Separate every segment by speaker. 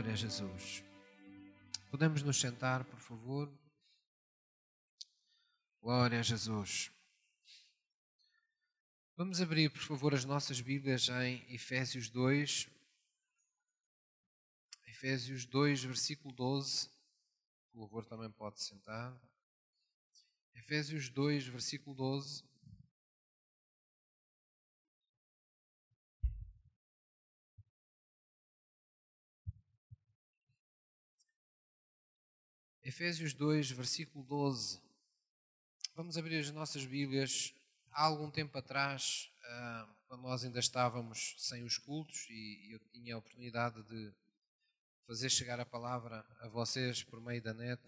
Speaker 1: Glória a Jesus. Podemos nos sentar, por favor? Glória a Jesus. Vamos abrir, por favor, as nossas Bíblias em Efésios 2. Efésios 2, versículo 12. O louvor também pode sentar. Efésios 2, versículo 12. Efésios 2, versículo 12. Vamos abrir as nossas Bíblias. Há algum tempo atrás, ah, quando nós ainda estávamos sem os cultos e eu tinha a oportunidade de fazer chegar a palavra a vocês por meio da net,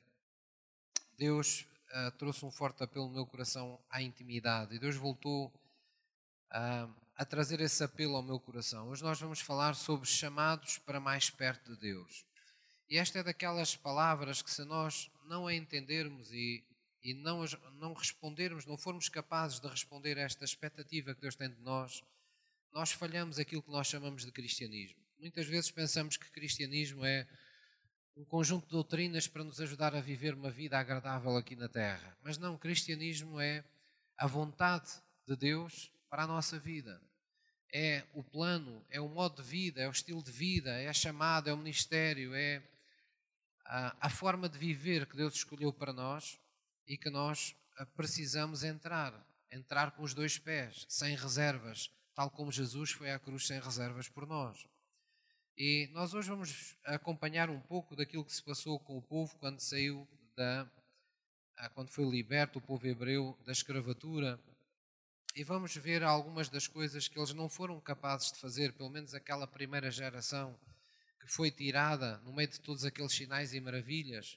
Speaker 1: Deus uh, trouxe um forte apelo no meu coração à intimidade e Deus voltou uh, a trazer esse apelo ao meu coração. Hoje nós vamos falar sobre chamados para mais perto de Deus. E esta é daquelas palavras que, se nós não a entendermos e, e não, não respondermos, não formos capazes de responder a esta expectativa que Deus tem de nós, nós falhamos aquilo que nós chamamos de cristianismo. Muitas vezes pensamos que cristianismo é um conjunto de doutrinas para nos ajudar a viver uma vida agradável aqui na Terra. Mas não, cristianismo é a vontade de Deus para a nossa vida. É o plano, é o modo de vida, é o estilo de vida, é a chamada, é o ministério, é a, forma de viver que Deus escolheu para nós e que nós precisamos entrar. Entrar com os dois pés, sem reservas, tal como Jesus foi à cruz sem reservas por nós. E nós hoje vamos acompanhar um pouco daquilo que se passou com o povo quando saiu da ah, quando foi liberto o povo hebreu da escravatura. E vamos ver algumas das coisas que eles não foram capazes de fazer, pelo menos aquela primeira geração que foi tirada no meio de todos aqueles sinais e maravilhas.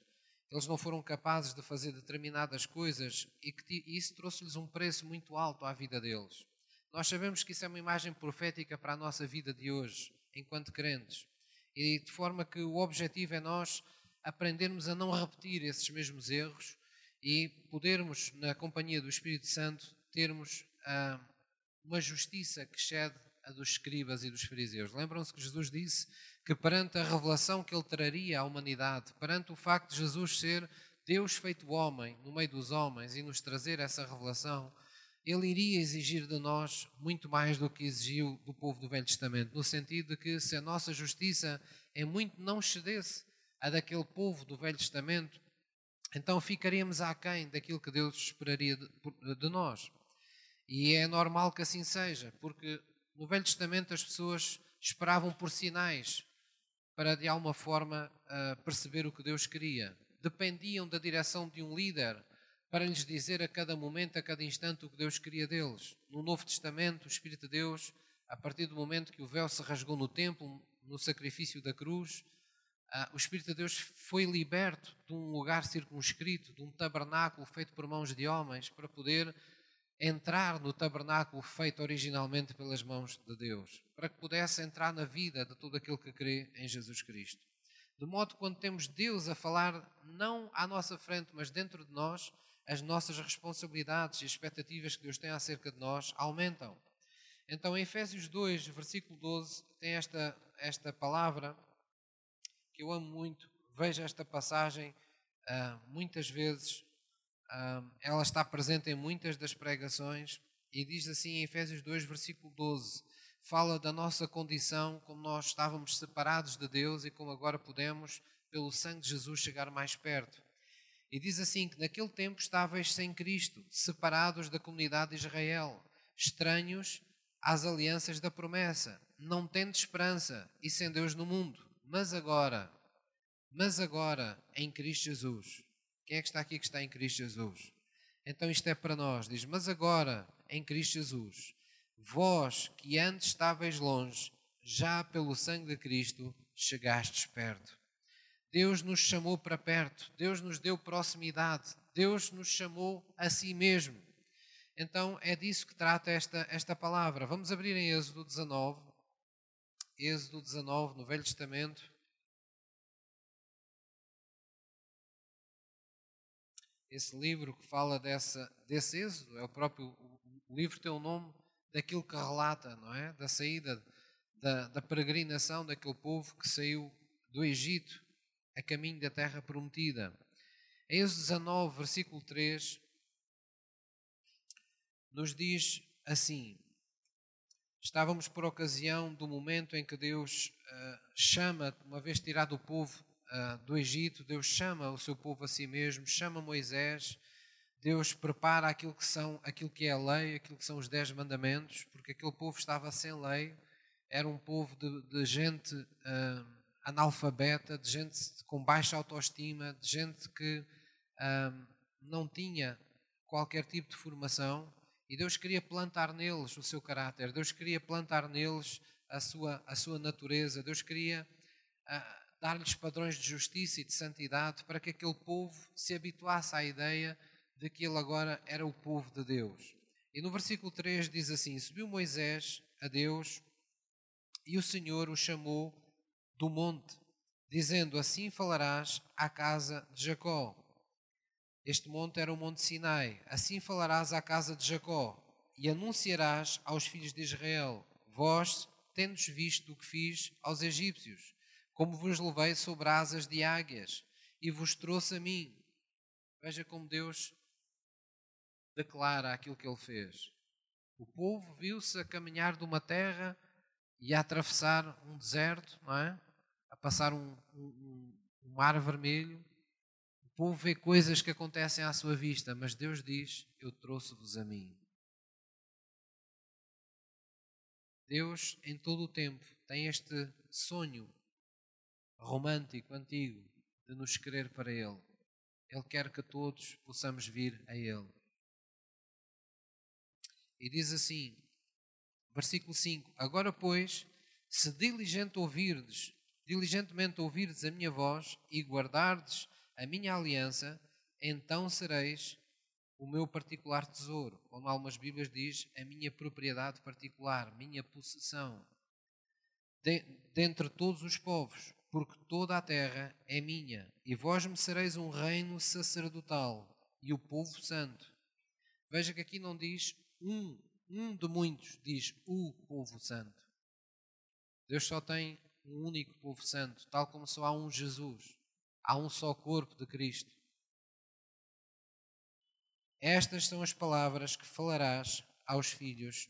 Speaker 1: Eles não foram capazes de fazer determinadas coisas e que isso trouxe-lhes um preço muito alto à vida deles. Nós sabemos que isso é uma imagem profética para a nossa vida de hoje enquanto crentes. E de forma que o objetivo é nós aprendermos a não repetir esses mesmos erros e podermos, na companhia do Espírito Santo, termos ah, uma justiça que excede a dos escribas e dos fariseus. Lembram-se que Jesus disse que perante a revelação que ele traria à humanidade, perante o facto de Jesus ser Deus feito homem no meio dos homens e nos trazer essa revelação, ele iria exigir de nós muito mais do que exigiu do povo do Velho Testamento, no sentido de que se a nossa justiça é muito não cedesse a daquele povo do Velho Testamento, então ficaríamos aquém daquilo que Deus esperaria de, de nós. E é normal que assim seja, porque no Velho Testamento as pessoas esperavam por sinais para de alguma forma perceber o que Deus queria. Dependiam da direção de um líder para lhes dizer a cada momento, a cada instante, o que Deus queria deles. No Novo Testamento, o Espírito de Deus, a partir do momento que o véu se rasgou no templo, no sacrifício da cruz, ah, o Espírito de Deus foi liberto de um lugar circunscrito, de um tabernáculo feito por mãos de homens, para poder entrar no tabernáculo feito originalmente pelas mãos de Deus, para que pudesse entrar na vida de todo aquele que crê em Jesus Cristo. De modo que quando temos Deus a falar, não à nossa frente, mas dentro de nós, as nossas responsabilidades e expectativas que Deus tem acerca de nós aumentam. Então, em Efésios 2, versículo 12, tem esta, esta palavra que eu amo muito. Vejo esta passagem uh, muitas vezes, ela está presente em muitas das pregações, e diz assim em Efésios 2, versículo 12: fala da nossa condição, como nós estávamos separados de Deus e como agora podemos, pelo sangue de Jesus, chegar mais perto. E diz assim: que naquele tempo estavais sem Cristo, separados da comunidade de Israel, estranhos às alianças da promessa, não tendo esperança e sem Deus no mundo. Mas agora, mas agora, em Cristo Jesus. Quem é que está aqui que está em Cristo Jesus? Então isto é para nós, diz: Mas agora, em Cristo Jesus, vós que antes estáveis longe, já pelo sangue de Cristo chegastes perto. Deus nos chamou para perto, Deus nos deu proximidade, Deus nos chamou a si mesmo. Então é disso que trata esta, esta palavra. Vamos abrir em Êxodo 19, Êxodo 19, no Velho Testamento. Esse livro que fala dessa, desse Êxodo, é o próprio o livro tem o nome daquilo que relata, não é? Da saída, da, da peregrinação daquele povo que saiu do Egito a caminho da terra prometida. Em Êxodo 19, versículo 3, nos diz assim: Estávamos por ocasião do momento em que Deus uh, chama, uma vez tirado o povo do Egito, Deus chama o seu povo a si mesmo, chama Moisés, Deus prepara aquilo que são, aquilo que é a lei, aquilo que são os dez mandamentos, porque aquele povo estava sem lei, era um povo de, de gente uh, analfabeta, de gente com baixa autoestima, de gente que não tinha qualquer tipo de formação e Deus queria plantar neles o seu caráter, Deus queria plantar neles a sua, a sua natureza, Deus queria uh, dar-lhes padrões de justiça e de santidade para que aquele povo se habituasse à ideia de que ele agora era o povo de Deus. E no versículo 3 diz assim: Subiu Moisés a Deus e o Senhor o chamou do monte, dizendo: Assim falarás à casa de Jacó este monte era o Monte Sinai. Assim falarás à casa de Jacó e anunciarás aos filhos de Israel: Vós tendes visto o que fiz aos egípcios, como vos levei sobre asas de águias e vos trouxe a mim. Veja como Deus declara aquilo que ele fez. O povo viu-se a caminhar de uma terra e a atravessar um deserto, não é? a passar um, um, um mar vermelho povo vê coisas que acontecem à sua vista, mas Deus diz: Eu trouxe-vos a mim. Deus, em todo o tempo, tem este sonho romântico, antigo, de nos querer para Ele. Ele quer que todos possamos vir a Ele. E diz assim, versículo 5: Agora, pois, se diligente ouvirdes, diligentemente ouvirdes a minha voz e guardardes a minha aliança, então sereis o meu particular tesouro. Como algumas Bíblias diz, a minha propriedade particular, minha possessão. De, dentre todos os povos, porque toda a terra é minha, e vós me sereis um reino sacerdotal e o povo santo. Veja que aqui não diz um, um de muitos, diz o povo santo. Deus só tem um único povo santo, tal como só há um Jesus. Há um só corpo de Cristo. Estas são as palavras que falarás aos filhos,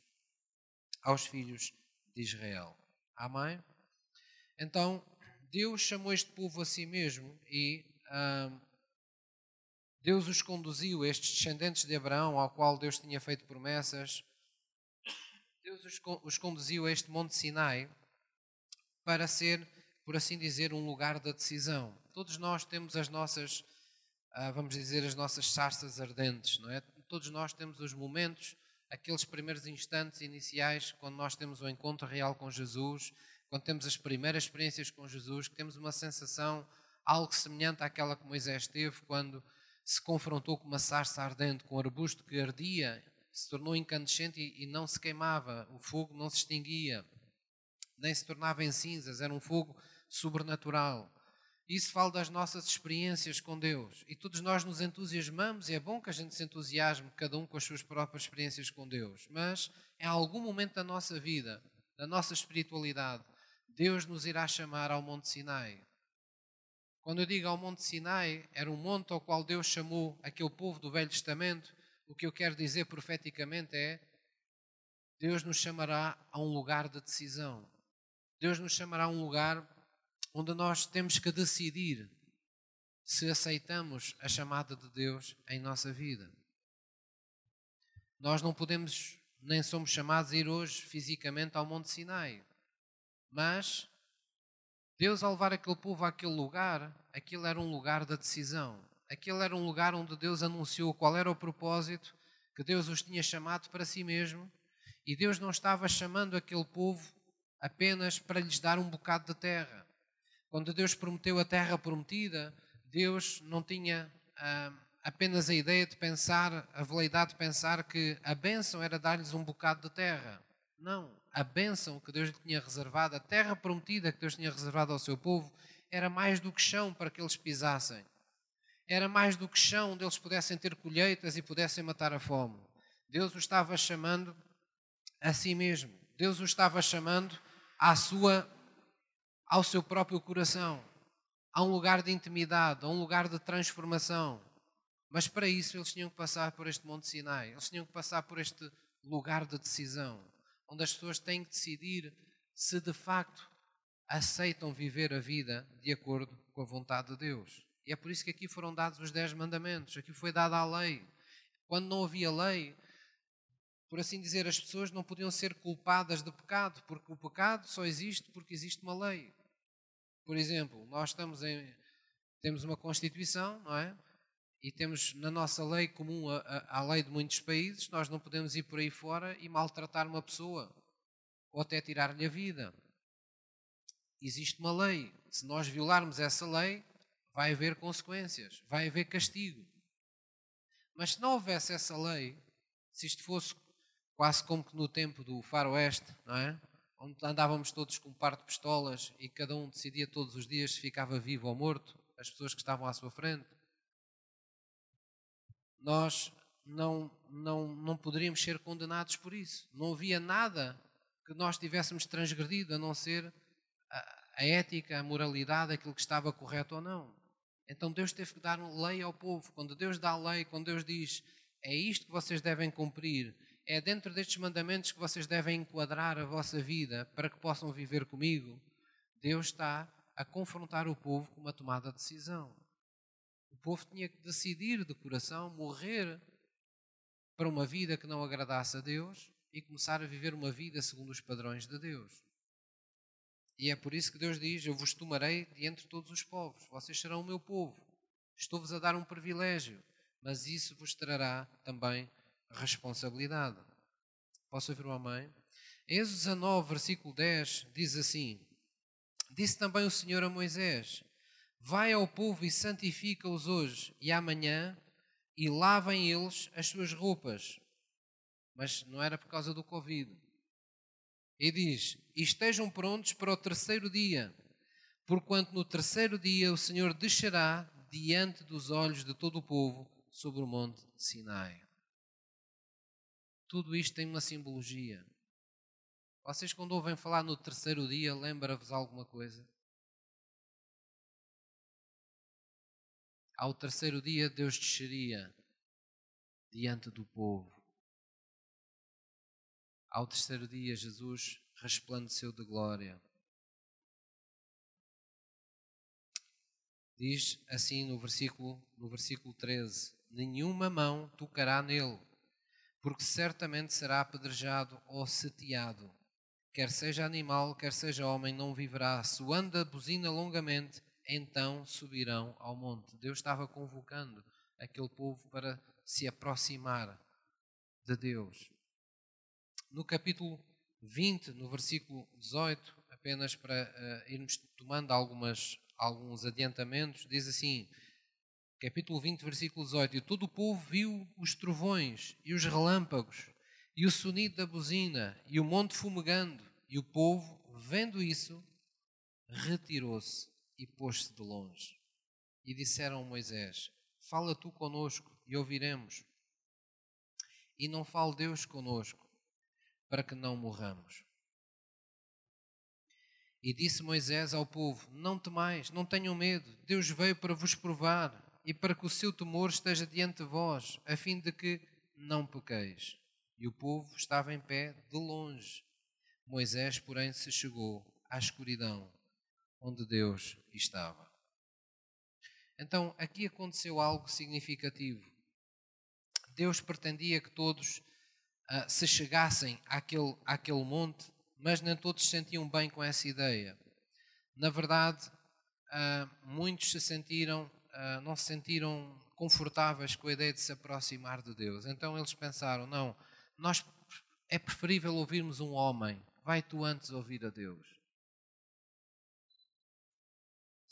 Speaker 1: aos filhos de Israel. Amém? Então, Deus chamou este povo a si mesmo e Deus os conduziu, estes descendentes de Abraão, ao qual Deus tinha feito promessas, Deus os, os conduziu a este Monte Sinai para ser, por assim dizer, um lugar da decisão. Todos nós temos as nossas, ah, vamos dizer, as nossas sarças ardentes, não é? Todos nós temos os momentos, aqueles primeiros instantes iniciais, quando nós temos o encontro real com Jesus, quando temos as primeiras experiências com Jesus, que temos uma sensação algo semelhante àquela que Moisés teve quando se confrontou com uma sarça ardente, com um arbusto que ardia, se tornou incandescente e não se queimava, o fogo não se extinguia, nem se tornava em cinzas, era um fogo sobrenatural. Isso fala das nossas experiências com Deus. E todos nós nos entusiasmamos, e é bom que a gente se entusiasme, cada um com as suas próprias experiências com Deus. Mas em algum momento da nossa vida, da nossa espiritualidade, Deus nos irá chamar ao Monte Sinai. Quando eu digo ao Monte Sinai, era um monte ao qual Deus chamou aquele povo do Velho Testamento. O que eu quero dizer profeticamente é: Deus nos chamará a um lugar de decisão. Deus nos chamará a um lugar onde nós temos que decidir se aceitamos a chamada de Deus em nossa vida. Nós não podemos, nem somos chamados a ir hoje fisicamente ao Monte Sinai, mas Deus, ao levar aquele povo àquele lugar, aquilo era um lugar da decisão. Aquele era um lugar onde Deus anunciou qual era o propósito que Deus os tinha chamado para si mesmo, e Deus não estava chamando aquele povo apenas para lhes dar um bocado de terra. Quando Deus prometeu a terra prometida, Deus não tinha ah, apenas a ideia de pensar, a veleidade de pensar que a bênção era dar-lhes um bocado de terra. Não. A bênção que Deus lhe tinha reservado, a terra prometida que Deus tinha reservado ao seu povo, era mais do que chão para que eles pisassem. Era mais do que chão onde eles pudessem ter colheitas e pudessem matar a fome. Deus o estava chamando a si mesmo. Deus o estava chamando à sua ao seu próprio coração. a um lugar de intimidade, a um lugar de transformação. Mas para isso eles tinham que passar por este Monte Sinai, eles tinham que passar por este lugar de decisão, onde as pessoas têm que decidir se de facto aceitam viver a vida de acordo com a vontade de Deus. E é por isso que aqui foram dados os dez mandamentos, aqui foi dada a lei. Quando não havia lei, por assim dizer, as pessoas não podiam ser culpadas de pecado, porque o pecado só existe porque existe uma lei. Por exemplo, nós estamos em, temos uma Constituição, não é? E temos na nossa lei comum a lei de muitos países, nós não podemos ir por aí fora e maltratar uma pessoa ou até tirar-lhe a vida. Existe uma lei. Se nós violarmos essa lei, vai haver consequências, vai haver castigo. Mas se não houvesse essa lei, se isto fosse quase como que no tempo do faroeste, não é? Onde andávamos todos com um par de pistolas e cada um decidia todos os dias se ficava vivo ou morto, as pessoas que estavam à sua frente. Nós não, não, não poderíamos ser condenados por isso. Não havia nada que nós tivéssemos transgredido a não ser a, a ética, a moralidade, aquilo que estava correto ou não. Então Deus teve que dar lei ao povo. Quando Deus dá lei, quando Deus diz é isto que vocês devem cumprir, é dentro destes mandamentos que vocês devem enquadrar a vossa vida para que possam viver comigo, Deus está a confrontar o povo com uma tomada de decisão. O povo tinha que decidir de coração morrer para uma vida que não agradasse a Deus e começar a viver uma vida segundo os padrões de Deus. E é por isso que Deus diz: Eu vos tomarei de entre todos os povos, vocês serão o meu povo. Estou-vos a dar um privilégio, mas isso vos trará também responsabilidade. Posso ouvir uma mãe? Êxodo 19, versículo 10 diz assim: Disse também o Senhor a Moisés: Vai ao povo e santifica-os hoje e amanhã, e lavem eles as suas roupas. Mas não era por causa do Covid. E diz: estejam prontos para o terceiro dia, porquanto no terceiro dia o Senhor descerá diante dos olhos de todo o povo sobre o monte Sinai. Tudo isto tem uma simbologia. Vocês, quando ouvem falar no terceiro dia, lembra-vos alguma coisa? Ao terceiro dia, Deus desceria diante do povo. Ao terceiro dia, Jesus resplandeceu de glória. Diz assim no versículo, no versículo 13: Nenhuma mão tocará nele, porque certamente será apedrejado ou sitiado. Quer seja animal, quer seja homem, não viverá. Soando a buzina longamente, então subirão ao monte. Deus estava convocando aquele povo para se aproximar de Deus no capítulo 20, no versículo 18, apenas para uh, irmos tomando algumas, alguns adiantamentos, diz assim, capítulo 20, versículo 18: E todo o povo viu os trovões e os relâmpagos, e o sonido da buzina, e o monte fumegando, e o povo, vendo isso, retirou-se e pôs-se de longe. E disseram a Moisés: Fala tu conosco e ouviremos. E não fale Deus conosco para que não morramos. E disse Moisés ao povo: Não temais, não tenham medo, Deus veio para vos provar e para que o seu temor esteja diante de vós, a fim de que não pequeis. E o povo estava em pé de longe. Moisés, porém, se chegou à escuridão onde Deus estava. Então, aqui aconteceu algo significativo. Deus pretendia que todos uh, se chegassem àquele, àquele monte, mas nem todos se sentiam bem com essa ideia. Na verdade, uh, muitos se sentiram, uh, não se sentiram confortáveis com a ideia de se aproximar de Deus. Então eles pensaram: não, nós é preferível ouvirmos um homem, vai tu antes ouvir a Deus.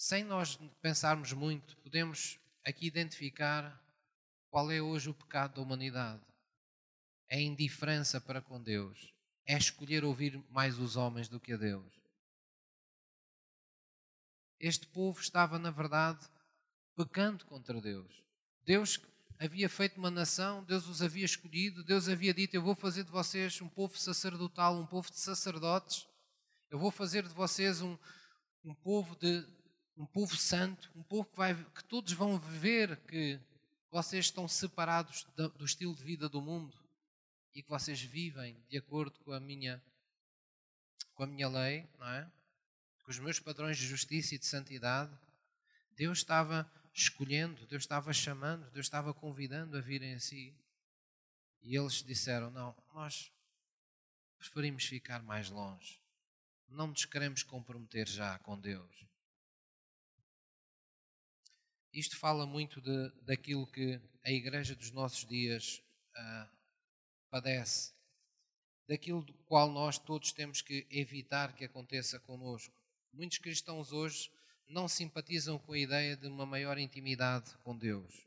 Speaker 1: Sem nós pensarmos muito, podemos aqui identificar qual é hoje o pecado da humanidade é indiferença para com Deus, é escolher ouvir mais os homens do que a Deus. Este povo estava, na verdade, pecando contra Deus. Deus havia feito uma nação, Deus os havia escolhido, Deus havia dito: Eu vou fazer de vocês um povo sacerdotal, um povo de sacerdotes, eu vou fazer de vocês um, um povo de um povo santo, um povo que, vai, que todos vão ver que vocês estão separados do, estilo de vida do mundo e que vocês vivem de acordo com a minha com a minha lei, não é? Com os meus padrões de justiça e de santidade. Deus estava escolhendo, Deus estava chamando, Deus estava convidando a virem a si. E eles disseram: Não, nós preferimos ficar mais longe. Não nos queremos comprometer já com Deus. Isto fala muito de, daquilo que a igreja dos nossos dias uh, padece, daquilo do qual nós todos temos que evitar que aconteça conosco. Muitos cristãos hoje não simpatizam com a ideia de uma maior intimidade com Deus.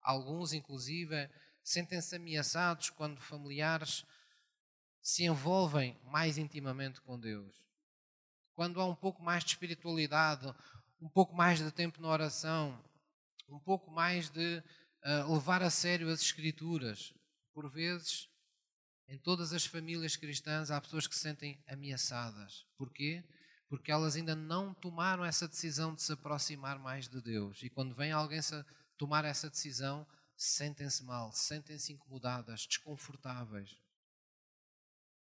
Speaker 1: Alguns, inclusive, sentem-se ameaçados quando familiares se envolvem mais intimamente com Deus. Quando há um pouco mais de espiritualidade, um pouco mais de tempo na oração, um pouco mais de uh, levar a sério as Escrituras. Por vezes, em todas as famílias cristãs, há pessoas que se sentem ameaçadas. Porquê? Porque elas ainda não tomaram essa decisão de se aproximar mais de Deus. E quando vem alguém tomar essa decisão, sentem-se mal, sentem-se incomodadas, desconfortáveis.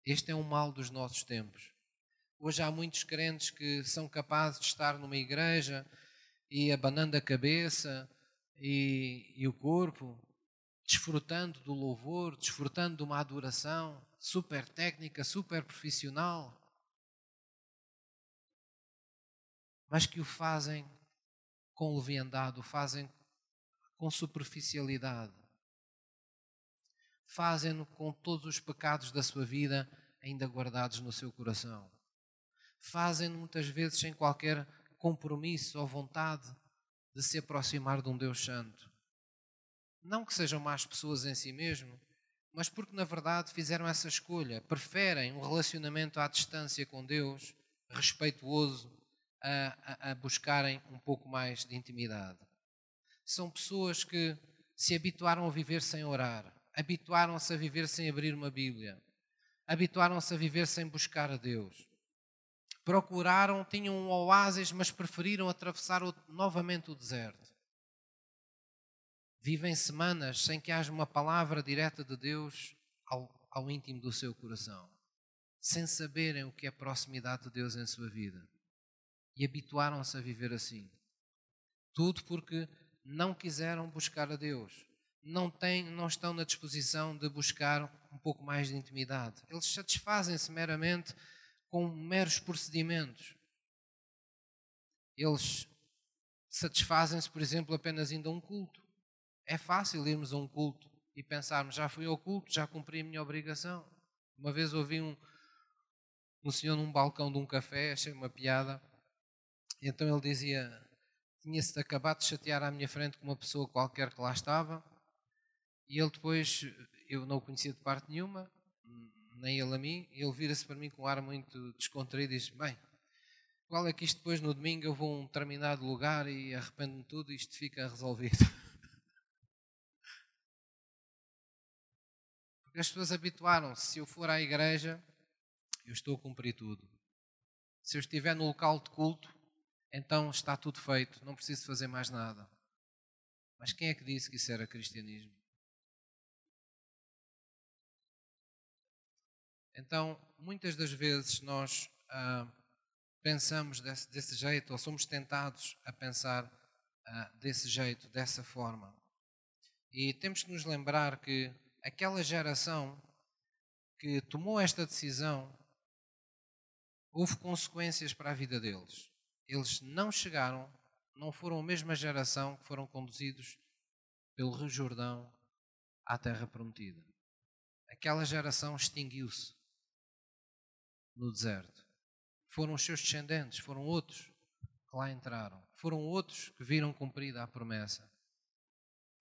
Speaker 1: Este é um mal dos nossos tempos. Hoje há muitos crentes que são capazes de estar numa igreja e abanando a cabeça e, e o corpo, desfrutando do louvor, desfrutando de uma adoração super técnica, super profissional, mas que o fazem com leviandade, o fazem com superficialidade, fazem-no com todos os pecados da sua vida ainda guardados no seu coração. Fazem-no muitas vezes sem qualquer compromisso ou vontade de se aproximar de um Deus Santo. Não que sejam más pessoas em si mesmo, mas porque na verdade fizeram essa escolha. Preferem um relacionamento à distância com Deus, respeituoso, a, a, a buscarem um pouco mais de intimidade. São pessoas que se habituaram a viver sem orar, habituaram-se a viver sem abrir uma Bíblia, habituaram-se a viver sem buscar a Deus procuraram, tinham um oásis, mas preferiram atravessar o, novamente o deserto. Vivem semanas sem que haja uma palavra direta de Deus ao, ao íntimo do seu coração, sem saberem o que é a proximidade de Deus em sua vida. E habituaram-se a viver assim. Tudo porque não quiseram buscar a Deus. Não, têm, não estão na disposição de buscar um pouco mais de intimidade. Eles satisfazem-se meramente com meros procedimentos. Eles satisfazem-se, por exemplo, apenas indo a um culto. É fácil irmos a um culto e pensarmos, já fui ao culto, já cumpri a minha obrigação. Uma vez ouvi um, um senhor num balcão de um café, achei uma piada, e então ele dizia, tinha-se acabado de chatear à minha frente com uma pessoa qualquer que lá estava, e ele depois, eu não o conhecia de parte nenhuma, nem ele a mim, ele vira-se para mim com um ar muito descontraído e diz: Bem, qual é que isto depois no domingo eu vou a um determinado lugar e arrependo-me tudo e isto fica resolvido? Porque as pessoas habituaram-se: se eu for à igreja, eu estou a cumprir tudo. Se eu estiver no local de culto, então está tudo feito, não preciso fazer mais nada. Mas quem é que disse que isso era cristianismo? Então, muitas das vezes nós ah, pensamos desse, desse, jeito, ou somos tentados a pensar ah, desse jeito, dessa forma. E temos que nos lembrar que aquela geração que tomou esta decisão, houve consequências para a vida deles. Eles não chegaram, não foram a mesma geração que foram conduzidos pelo Rio Jordão à Terra Prometida. Aquela geração extinguiu-se no deserto. Foram os seus descendentes, foram outros que lá entraram. Foram outros que viram cumprida a promessa.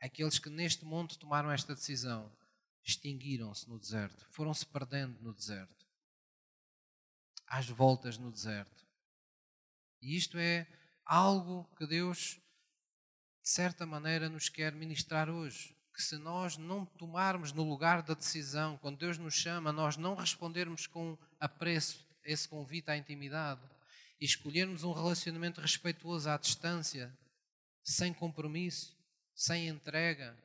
Speaker 1: Aqueles que neste mundo tomaram esta decisão extinguiram-se no deserto, foram-se perdendo no deserto, às voltas no deserto. E isto é algo que Deus, de certa maneira, nos quer ministrar hoje que se nós não tomarmos no lugar da decisão, quando Deus nos chama, nós não respondermos com apreço esse convite à intimidade, e escolhermos um relacionamento respeituoso à distância, sem compromisso, sem entrega,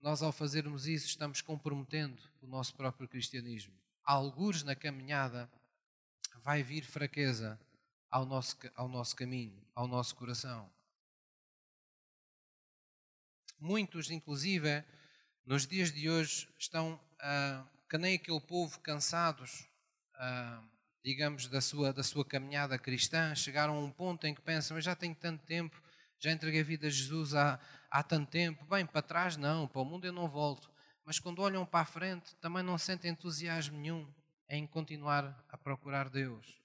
Speaker 1: nós ao fazermos isso estamos comprometendo o nosso próprio cristianismo. Algures na caminhada vai vir fraqueza ao nosso, ao nosso caminho, ao nosso coração. Muitos, inclusive, nos dias de hoje, estão, ah, que nem aquele povo, cansados, ah, digamos, da sua, da sua caminhada cristã, chegaram a um ponto em que pensam: Eu já tenho tanto tempo, já entreguei a vida a Jesus há, há tanto tempo. Bem, para trás não, para o mundo eu não volto. Mas quando olham para a frente, também não sentem entusiasmo nenhum em continuar a procurar Deus.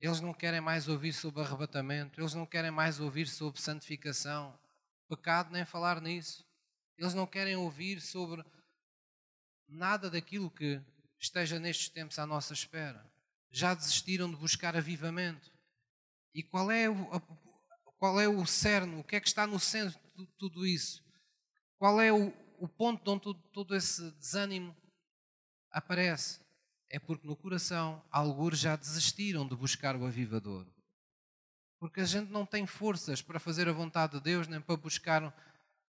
Speaker 1: Eles não querem mais ouvir sobre arrebatamento, eles não querem mais ouvir sobre santificação, pecado, nem falar nisso. Eles não querem ouvir sobre nada daquilo que esteja nestes tempos à nossa espera. Já desistiram de buscar avivamento. E qual é o, qual é o cerne, o que é que está no centro de tudo isso? Qual é o, o ponto onde todo, todo esse desânimo aparece? É porque no coração, alguns já desistiram de buscar o avivador. Porque a gente não tem forças para fazer a vontade de Deus, nem para buscar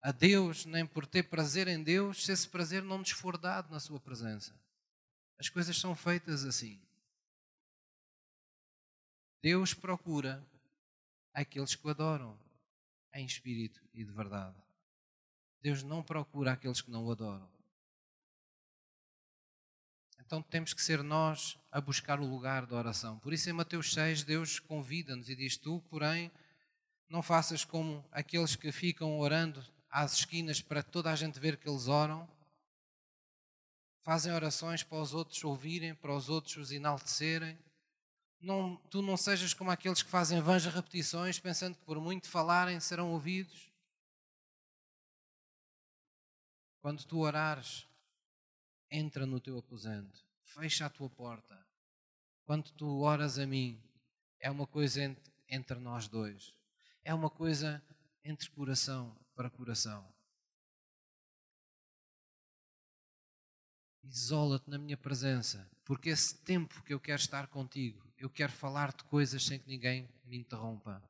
Speaker 1: a Deus, nem por ter prazer em Deus, se esse prazer não nos for dado na Sua presença. As coisas são feitas assim. Deus procura aqueles que o adoram em espírito e de verdade. Deus não procura aqueles que não o adoram. Então temos que ser nós a buscar o lugar da oração. Por isso, em Mateus 6, Deus convida-nos e diz: Tu, porém, não faças como aqueles que ficam orando às esquinas para toda a gente ver que eles oram. Fazem orações para os outros ouvirem, para os outros os enaltecerem não, tu não sejas como aqueles que fazem vãs repetições, pensando que por muito falarem serão ouvidos. Quando tu orares, entra no teu aposento, fecha a tua porta. Quando tu oras a mim, é uma coisa entre, entre nós dois, é uma coisa entre coração para coração. Isola-te na minha presença, porque esse tempo que eu quero estar contigo eu quero falar de coisas sem que ninguém me interrompa.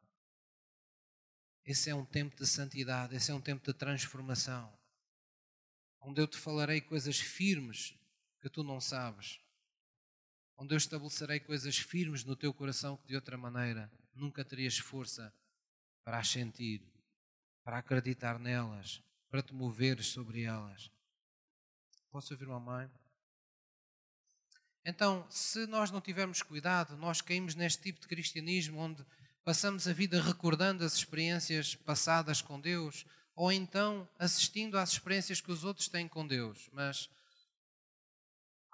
Speaker 1: Esse é um tempo de santidade, esse é um tempo de transformação, onde eu te falarei coisas firmes que tu não sabes, onde eu estabelecerei coisas firmes no teu coração que de outra maneira nunca terias força para as sentir, para acreditar nelas, para te moveres sobre elas. Posso ouvir uma mãe? Então, se nós não tivermos cuidado, nós caímos neste tipo de cristianismo onde passamos a vida recordando as experiências passadas com Deus ou então assistindo às experiências que os outros têm com Deus, mas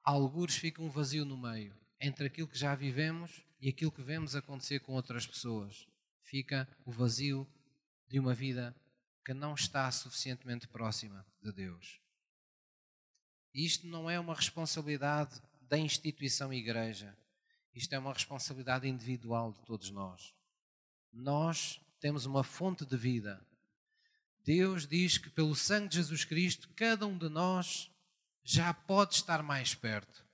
Speaker 1: alguns fica um vazio no meio entre aquilo que já vivemos e aquilo que vemos acontecer com outras pessoas. Fica o vazio de uma vida que não está suficientemente próxima de Deus. Isto não é uma responsabilidade da instituição igreja. Isto é uma responsabilidade individual de todos nós. Nós temos uma fonte de vida. Deus diz que pelo sangue de Jesus Cristo, cada um de nós já pode estar mais perto.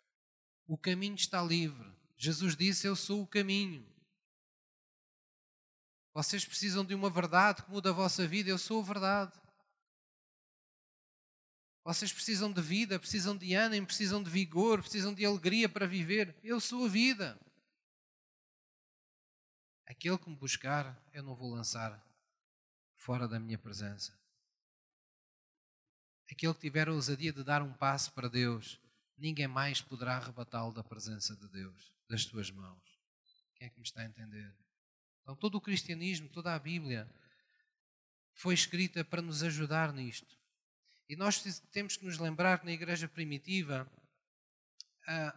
Speaker 1: O caminho está livre. Jesus disse: Eu sou o caminho. Vocês precisam de uma verdade que muda a vossa vida. Eu sou a verdade. Vocês precisam de vida, precisam de ânimo, precisam de vigor, precisam de alegria para viver. Eu sou a vida. Aquele que me buscar, eu não vou lançar fora da minha presença. Aquele que tiver a ousadia de dar um passo para Deus, ninguém mais poderá arrebatá-lo da presença de Deus, das tuas mãos. Quem é que me está a entender? Então, todo o cristianismo, toda a Bíblia, foi escrita para nos ajudar nisto. E nós temos que nos lembrar que na igreja primitiva,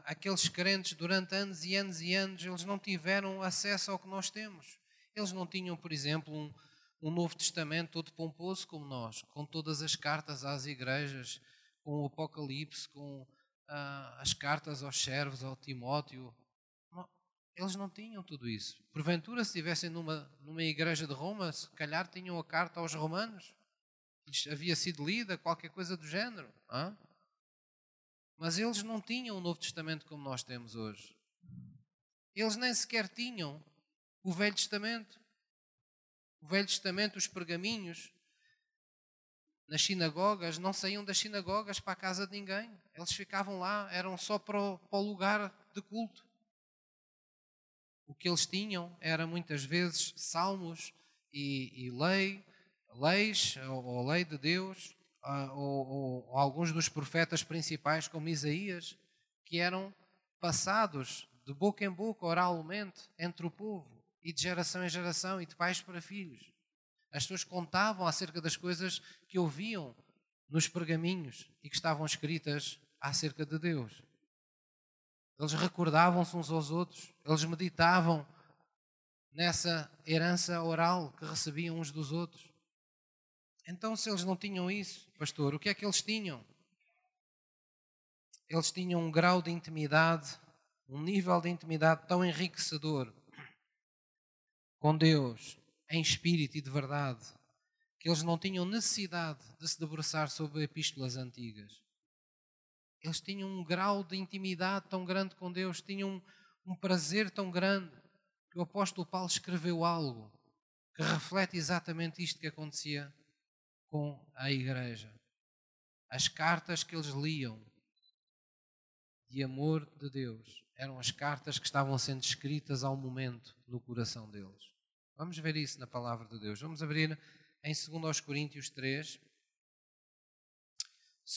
Speaker 1: aqueles crentes durante anos e anos e anos, eles não tiveram acesso ao que nós temos. Eles não tinham, por exemplo, um, um Novo Testamento todo pomposo como nós, com todas as cartas às igrejas, com o Apocalipse, com uh, as cartas aos servos, ao Timóteo. Eles não tinham tudo isso. Porventura, se estivessem numa, numa igreja de Roma, se calhar tinham a carta aos romanos lhes havia sido lida, qualquer coisa do género. Hein? Mas eles não tinham o Novo Testamento como nós temos hoje. Eles nem sequer tinham o Velho Testamento. O Velho Testamento, os pergaminhos, nas sinagogas, não saíam das sinagogas para a casa de ninguém. Eles ficavam lá, eram só para o, para o lugar de culto. O que eles tinham era muitas vezes salmos e, e lei, leis, ou, ou lei de Deus, ou, ou, ou alguns dos profetas principais, como Isaías, que eram passados de boca em boca, oralmente, entre o povo, e de geração em geração, e de pais para filhos. As pessoas contavam acerca das coisas que ouviam nos pergaminhos e que estavam escritas acerca de Deus. Eles recordavam-se uns aos outros, eles meditavam nessa herança oral que recebiam uns dos outros. Então, se eles não tinham isso, pastor, o que é que eles tinham? Eles tinham um grau de intimidade, um nível de intimidade tão enriquecedor com Deus, em espírito e de verdade, que eles não tinham necessidade de se debruçar sobre epístolas antigas. Eles tinham um grau de intimidade tão grande com Deus, tinham um, um prazer tão grande, que o apóstolo Paulo escreveu algo que reflete exatamente isto que acontecia com a igreja. As cartas que eles liam de amor de Deus eram as cartas que estavam sendo escritas ao momento no coração deles. Vamos ver isso na palavra de Deus. Vamos abrir em 2 aos Coríntios 3.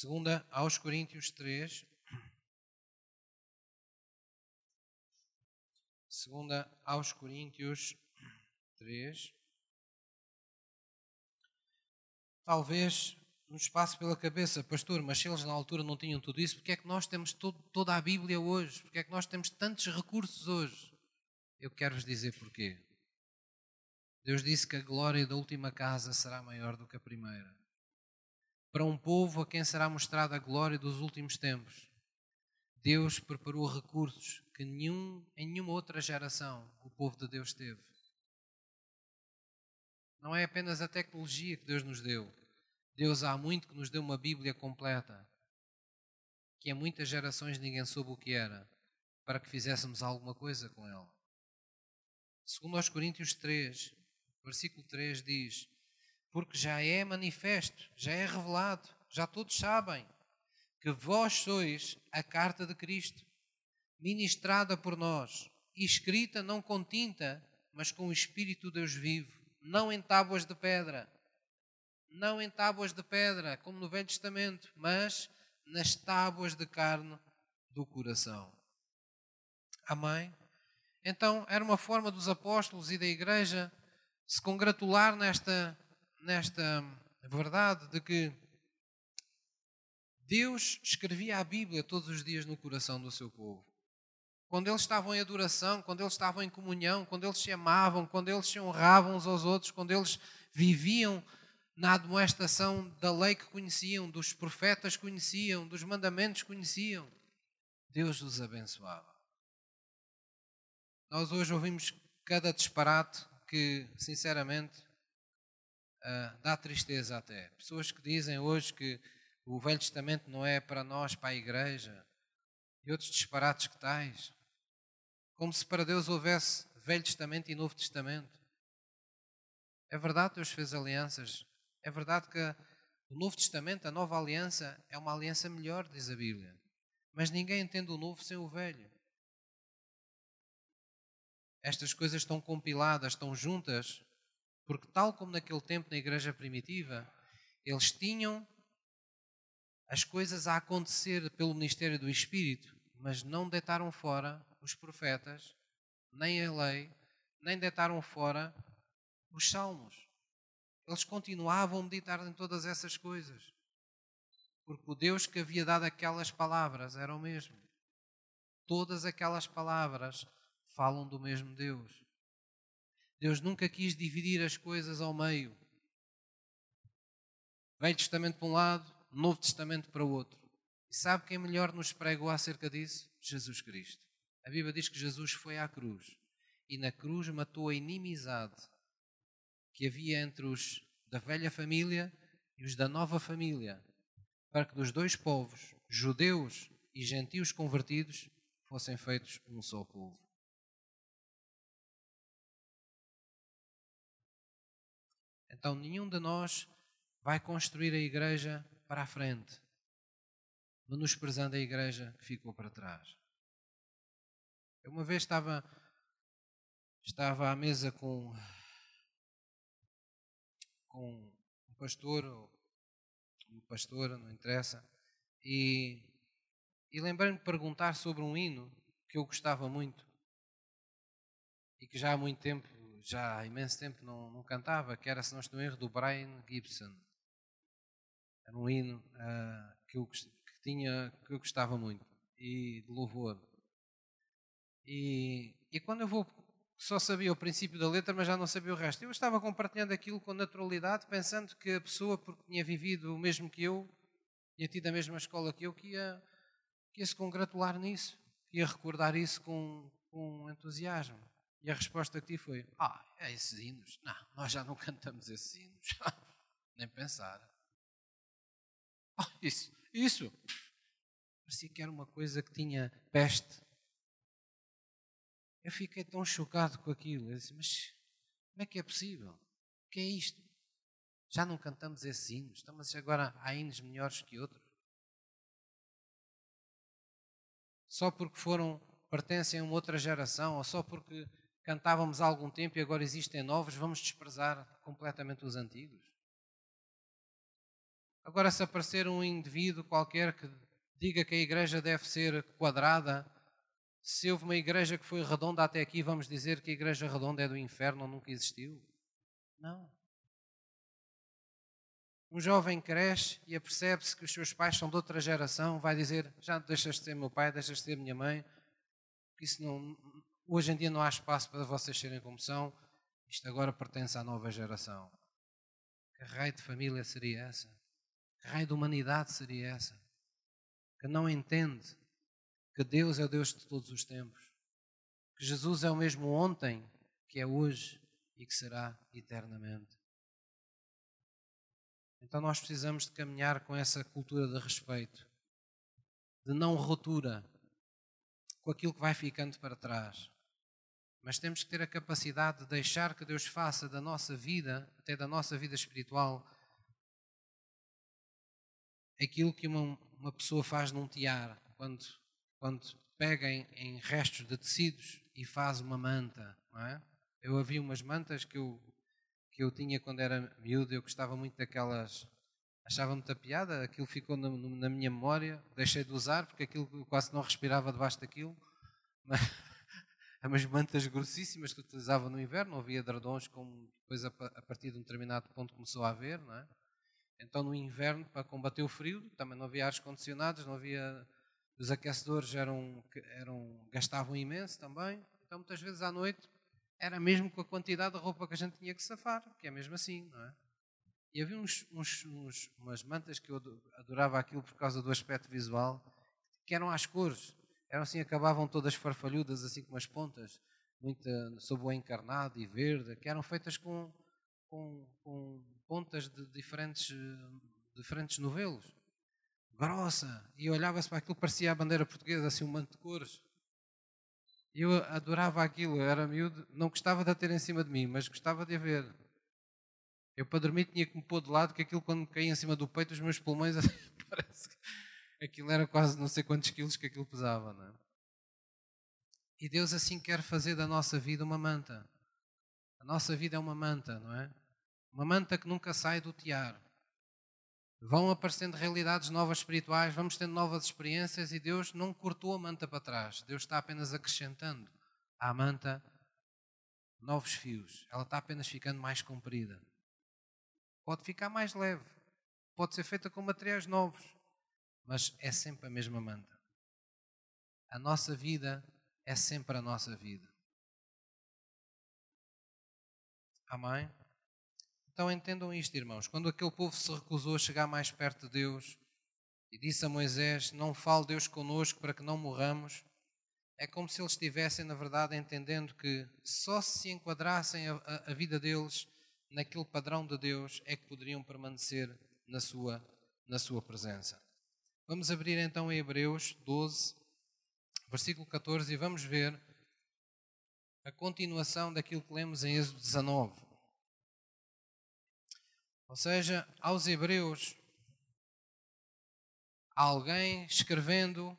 Speaker 1: 2 aos Coríntios 3. 2 aos Coríntios 3. Talvez nos passe pela cabeça, pastor, mas se eles na altura não tinham tudo isso, porque é que nós temos todo, toda a Bíblia hoje? Porque é que nós temos tantos recursos hoje? Eu quero vos dizer porquê. Deus disse que a glória da última casa será maior do que a primeira. Para um povo a quem será mostrada a glória dos últimos tempos, Deus preparou recursos que nenhum, em nenhuma outra geração o povo de Deus teve. Não é apenas a tecnologia que Deus nos deu. Deus há muito que nos deu uma Bíblia completa, que em muitas gerações ninguém soube o que era, para que fizéssemos alguma coisa com ela. Segundo aos Coríntios 3, versículo 3 diz: Porque já é manifesto, já é revelado, já todos sabem que vós sois a carta de Cristo, ministrada por nós, escrita não com tinta, mas com o Espírito de Deus vivo, não em tábuas de pedra, não em tábuas de pedra, como no Velho Testamento, mas nas tábuas de carne do coração. Amém? Então, era uma forma dos apóstolos e da igreja se congratular nesta, nesta verdade de que Deus escrevia a Bíblia todos os dias no coração do seu povo. Quando eles estavam em adoração, quando eles estavam em comunhão, quando eles se amavam, quando eles se honravam uns aos outros, quando eles viviam na admoestação da lei que conheciam, dos profetas conheciam, dos mandamentos conheciam, Deus os abençoava. Nós hoje ouvimos cada disparate que, sinceramente, uh, dá tristeza até. Pessoas que dizem hoje que o Velho Testamento não é para nós, para a igreja, e outros disparates que tais. Como se para Deus houvesse Velho Testamento e Novo Testamento. É verdade que Deus fez alianças. É verdade que o Novo Testamento, a nova aliança, é uma aliança melhor, diz a Bíblia. Mas ninguém entende o novo sem o velho estas coisas estão compiladas, estão juntas, porque, tal como naquele tempo na igreja primitiva, eles tinham as coisas a acontecer pelo ministério do Espírito, mas não deitaram fora os profetas, nem a lei, nem deitaram fora os salmos. Eles continuavam a meditar em todas essas coisas, porque o Deus que havia dado aquelas palavras era o mesmo. Todas aquelas palavras falam do mesmo Deus. Deus nunca quis dividir as coisas ao meio. Velho Testamento para um lado, Novo Testamento para o outro. E sabe quem melhor nos pregou acerca disso? Jesus Cristo. A Bíblia diz que Jesus foi à cruz e na cruz matou a inimizade que havia entre os da velha família e os da nova família, para que dos dois povos, judeus e gentios convertidos, fossem feitos um só povo. Então nenhum de nós vai construir a igreja para a frente, menosprezando a igreja que ficou para trás. Eu uma vez estava, estava à mesa com, com um pastor, ou uma pastora, não interessa, e, e lembrei-me de perguntar sobre um hino que eu gostava muito e que já há muito tempo, já há imenso tempo não, não cantava, que era, se não estou em erro, do Brian Gibson. Era um hino uh, que, eu, que, tinha, que eu gostava muito, e de louvor. E, e quando eu vou, só sabia o princípio da letra, mas já não sabia o resto. Eu estava compartilhando aquilo com naturalidade, pensando que a pessoa, porque tinha vivido o mesmo que eu, tinha tido a mesma escola que eu, que ia, que ia se congratular nisso, que ia recordar isso com, com entusiasmo. E a resposta que tive foi: Ah, é esses hinos? Não, nós já não cantamos esses hinos. Nem pensar. Ah, isso, isso. Parecia que era uma coisa que tinha peste. Eu fiquei tão chocado com aquilo. Eu disse, mas como é que é possível? O que é isto? Já não cantamos esses hinos. Estamos agora há hinos melhores que outros. Só porque foram, pertencem a uma outra geração, ou só porque cantávamos há algum tempo e agora existem novos, vamos desprezar completamente os antigos? Agora, se aparecer um indivíduo qualquer que diga que a igreja deve ser quadrada, se houve uma igreja que foi redonda até aqui, vamos dizer que a igreja redonda é do inferno ou nunca existiu? Não. Um jovem cresce e apercebe-se que os seus pais são de outra geração, vai dizer: Já deixas de ser meu pai, deixas de ser minha mãe, isso não, Hoje em dia não há espaço para vocês serem como são. Isto agora pertence à nova geração. Que raio de família seria essa? Que raio de humanidade seria essa? Que não entende que Deus é o Deus de todos os tempos. Que Jesus é o mesmo ontem, que é hoje e que será eternamente. Então nós precisamos de caminhar com essa cultura de respeito, de não ruptura com aquilo que vai ficando para trás mas temos que ter a capacidade de deixar que Deus faça da nossa vida, até da nossa vida espiritual, aquilo que uma, uma pessoa faz num tiar, quando, quando pega em, em, restos de tecidos e faz uma manta. É? Eu havia umas mantas que eu, que eu tinha quando era miúdo, eu gostava muito daquelas, achava muita piada, aquilo ficou na, na minha memória, deixei de usar porque aquilo quase não respirava debaixo daquilo. Mas, umas mantas grossíssimas que utilizavam no inverno, não havia dradões como depois a, partir de um determinado ponto começou a haver, não é? Então no inverno, para combater o frio, também não havia ares condicionados, não havia os aquecedores eram, eram gastavam imenso também. Então muitas vezes à noite era mesmo com a quantidade de roupa que a gente tinha que safar, que é mesmo assim, não é? E havia uns, uns, uns, umas mantas que eu adorava aquilo por causa do aspecto visual, que eram às cores eram assim, acabavam todas farfalhudas, assim com as pontas, muito sob o encarnado e verde, que eram feitas com, com, com pontas de diferentes, diferentes novelos. Grossa. E olhava-se para aquilo, parecia a bandeira portuguesa, assim um manto de cores. Eu adorava aquilo, eu era miúdo, não gostava de a ter em cima de mim, mas gostava de a ver. Eu para dormir tinha que me pôr de lado, que aquilo quando me caía em cima do peito, os meus pulmões parece aquilo era quase não sei quantos quilos que aquilo pesava, não é? E Deus assim quer fazer da nossa vida uma manta. A nossa vida é uma manta, não é? Uma manta que nunca sai do tiar. Vão aparecendo realidades novas espirituais, vamos tendo novas experiências e Deus não cortou a manta para trás. Deus está apenas acrescentando à manta novos fios. Ela está apenas ficando mais comprida. Pode ficar mais leve. Pode ser feita com materiais novos mas é sempre a mesma manta. A nossa vida é sempre a nossa vida. Amém? Então entendam isto, irmãos. Quando aquele povo se recusou a chegar mais perto de Deus e disse a Moisés: Não fale Deus conosco para que não morramos, é como se eles estivessem, na verdade, entendendo que só se enquadrassem a, a, a vida deles naquele padrão de Deus é que poderiam permanecer na sua, na sua presença. Vamos abrir então em Hebreus 12, versículo 14, e vamos ver a continuação daquilo que lemos em Êxodo 19. Ou seja, aos Hebreus, alguém escrevendo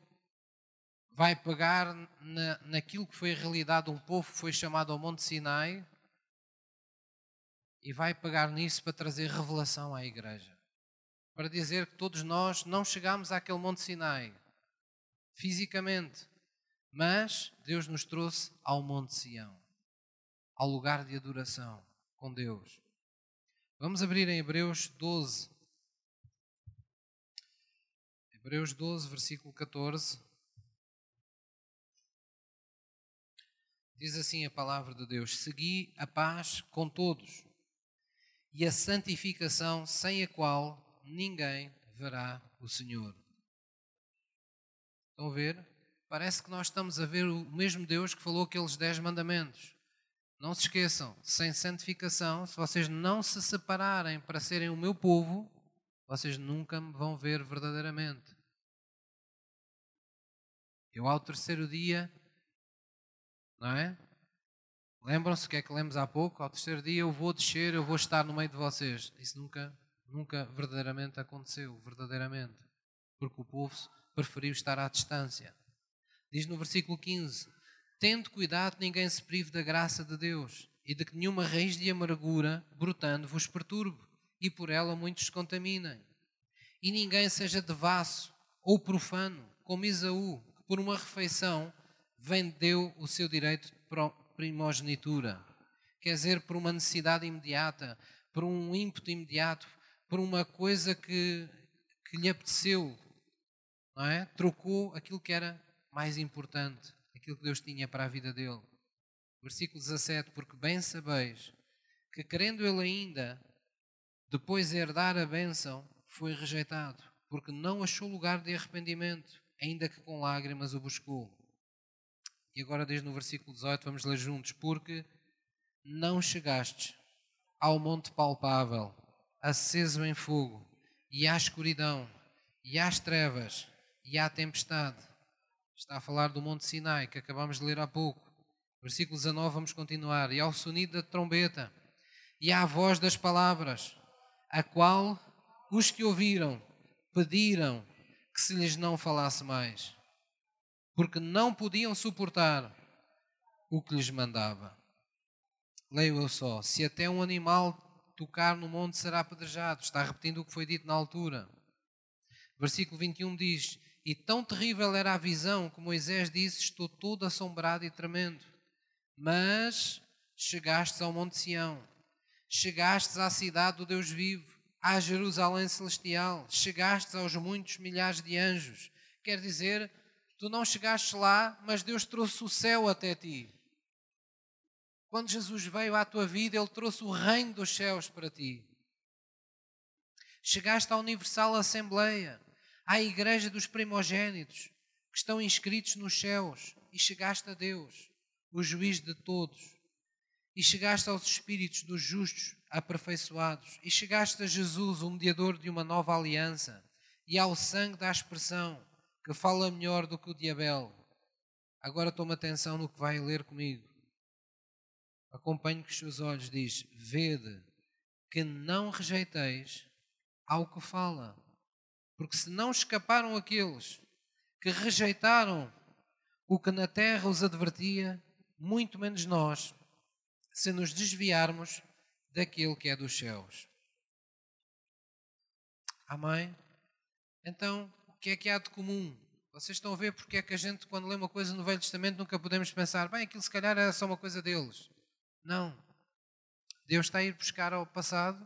Speaker 1: vai pegar na, naquilo que foi a realidade um povo que foi chamado ao Monte Sinai e vai pegar nisso para trazer revelação à igreja. Para dizer que todos nós não chegámos àquele Monte Sinai fisicamente, mas Deus nos trouxe ao Monte Sião, ao lugar de adoração com Deus. Vamos abrir em Hebreus 12. Hebreus 12, versículo 14. Diz assim a palavra de Deus: Segui a paz com todos e a santificação, sem a qual ninguém verá o Senhor. Estão a ver? Parece que nós estamos a ver o mesmo Deus que falou aqueles dez mandamentos. Não se esqueçam, sem santificação, se vocês não se separarem para serem o meu povo, vocês nunca me vão ver verdadeiramente. Eu ao terceiro dia não é? Lembram-se o que é que lemos há pouco? Ao terceiro dia eu vou descer, eu vou estar no meio de vocês. Isso nunca, nunca verdadeiramente aconteceu, verdadeiramente. Porque o povo preferiu estar à distância. Diz no versículo 15: Tendo cuidado, ninguém se prive da graça de Deus e de que nenhuma raiz de amargura, brotando, vos perturbe e por ela muitos se contaminem. E ninguém seja devasso ou profano, como Isaú, que por uma refeição vendeu o seu direito de primogenitura. Quer dizer, por uma necessidade imediata, por um ímpeto imediato, por uma coisa que, que lhe apeteceu, não é? Trocou aquilo que era mais importante, aquilo que Deus tinha para a vida dele. Versículo 17: Porque bem sabeis que, querendo ele ainda depois herdar a bênção, foi rejeitado, porque não achou lugar de arrependimento, ainda que com lágrimas o buscou. E agora, desde no versículo 18, vamos ler juntos: Porque não chegastes ao monte palpável, aceso em fogo, e à escuridão, e às trevas, e à tempestade. Está a falar do Monte Sinai, que acabamos de ler há pouco. Versículo 19, vamos continuar. E ao sonido da trombeta, e à voz das palavras, a qual os que ouviram pediram que se lhes não falasse mais porque não podiam suportar o que lhes mandava. Leio eu só: se até um animal tocar no monte será apedrejado. Está repetindo o que foi dito na altura. Versículo 21 diz: E tão terrível era a visão que Moisés disse: Estou todo assombrado e tremendo. Mas chegastes ao Monte Sião, chegastes à cidade do Deus vivo, à Jerusalém celestial, chegastes aos muitos milhares de anjos. Quer dizer, Tu não chegaste lá, mas Deus trouxe o céu até ti. Quando Jesus veio à tua vida, Ele trouxe o reino dos céus para ti. Chegaste à Universal Assembleia, à Igreja dos Primogênitos, que estão inscritos nos céus, e chegaste a Deus, o juiz de todos. E chegaste aos espíritos dos justos aperfeiçoados, e chegaste a Jesus, o mediador de uma nova aliança, e ao sangue da expressão que fala melhor do que o diabel. Agora toma atenção no que vai ler comigo. Acompanhe com os seus olhos, diz: Vede que não rejeiteis ao que fala, porque se não escaparam aqueles que rejeitaram o que na terra os advertia, muito menos nós, se nos desviarmos daquele que é dos céus. Amém? Então, que é que há de comum? Vocês estão a ver porque é que a gente, quando lê uma coisa no Velho Testamento, nunca podemos pensar, bem, aquilo se calhar era só uma coisa deles. Não. Deus está a ir buscar ao passado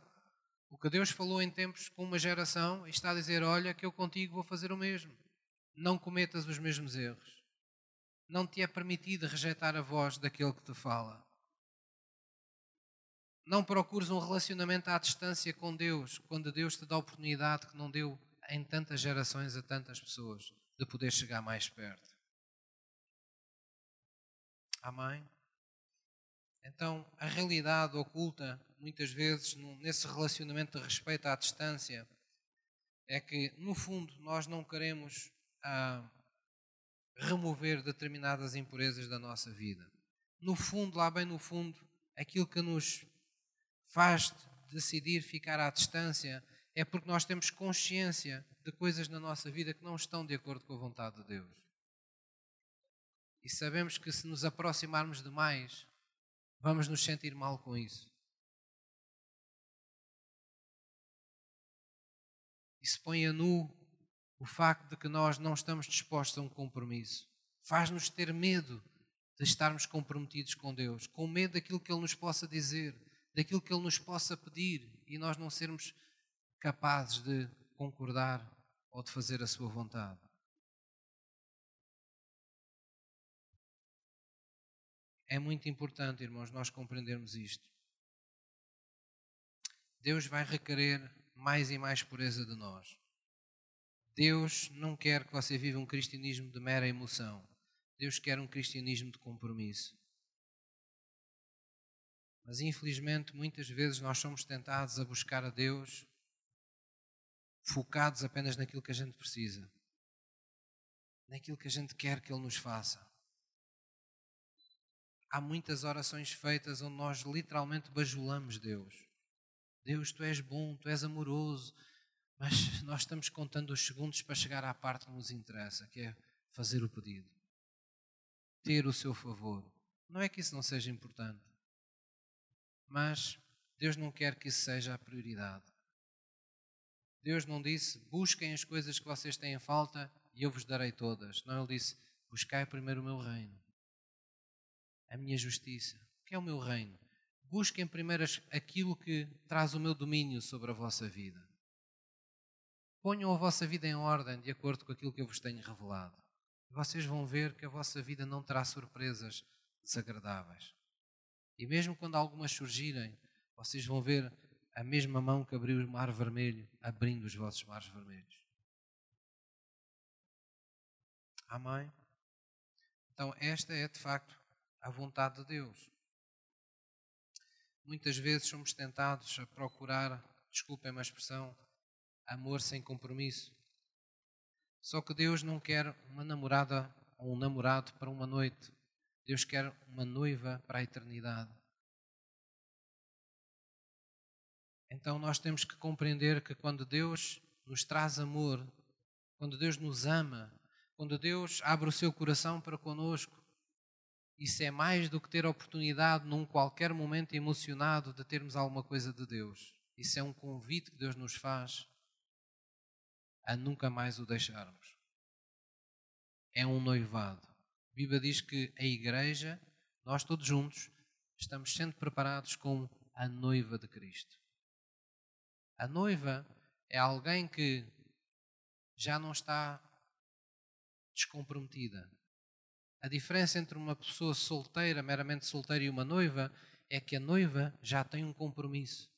Speaker 1: o que Deus falou em tempos com uma geração e está a dizer: Olha, que eu contigo vou fazer o mesmo. Não cometas os mesmos erros. Não te é permitido rejeitar a voz daquele que te fala. Não procures um relacionamento à distância com Deus quando Deus te dá a oportunidade que não deu em tantas gerações a tantas pessoas de poder chegar mais perto. Amém? Então, a realidade oculta, muitas vezes, nesse relacionamento de respeito à distância, é que, no fundo, nós não queremos ah, remover determinadas impurezas da nossa vida. No fundo, lá bem no fundo, aquilo que nos faz decidir ficar à distância, é porque nós temos consciência de coisas na nossa vida que não estão de acordo com a vontade de Deus. E sabemos que se nos aproximarmos demais, vamos nos sentir mal com isso. Se põe a nu o facto de que nós não estamos dispostos a um compromisso. Faz-nos ter medo de estarmos comprometidos com Deus, com medo daquilo que Ele nos possa dizer, daquilo que Ele nos possa pedir e nós não sermos capazes de concordar ou de fazer a Sua vontade. É muito importante, irmãos, nós compreendermos isto. Deus vai requerer mais e mais pureza de nós. Deus não quer que você viva um cristianismo de mera emoção. Deus quer um cristianismo de compromisso. Mas infelizmente, muitas vezes nós somos tentados a buscar a Deus focados apenas naquilo que a gente precisa, naquilo que a gente quer que Ele nos faça. Há muitas orações feitas onde nós literalmente bajulamos Deus. Deus, tu és bom, tu és amoroso, mas nós estamos contando os segundos para chegar à parte que nos interessa, que é fazer o pedido, ter o seu favor. Não é que isso não seja importante, mas Deus não quer que isso seja a prioridade. Deus não disse, busquem as coisas que vocês têm falta e eu vos darei todas. Não, Ele disse, buscai primeiro o meu reino a minha justiça. O que é o meu reino? Busquem primeiro aquilo que traz o meu domínio sobre a vossa vida. Ponham a vossa vida em ordem de acordo com aquilo que eu vos tenho revelado. Vocês vão ver que a vossa vida não terá surpresas desagradáveis. E mesmo quando algumas surgirem, vocês vão ver a mesma mão que abriu o mar vermelho, abrindo os vossos mares vermelhos. Amém? Então, esta é de facto à vontade de Deus. Muitas vezes somos tentados a procurar, desculpem a expressão, amor sem compromisso. Só que Deus não quer uma namorada ou um namorado para uma noite. Deus quer uma noiva para a eternidade. Então nós temos que compreender que quando Deus nos traz amor, quando Deus nos ama, quando Deus abre o seu coração para conosco, isso é mais do que ter a oportunidade, num qualquer momento emocionado, de termos alguma coisa de Deus. Isso é um convite que Deus nos faz a nunca mais o deixarmos. É um noivado. A Bíblia diz que a igreja, nós todos juntos, estamos sendo preparados como a noiva de Cristo. A noiva é alguém que já não está descomprometida, a diferença entre uma pessoa solteira, meramente solteira, e uma noiva é que a noiva já tem um compromisso.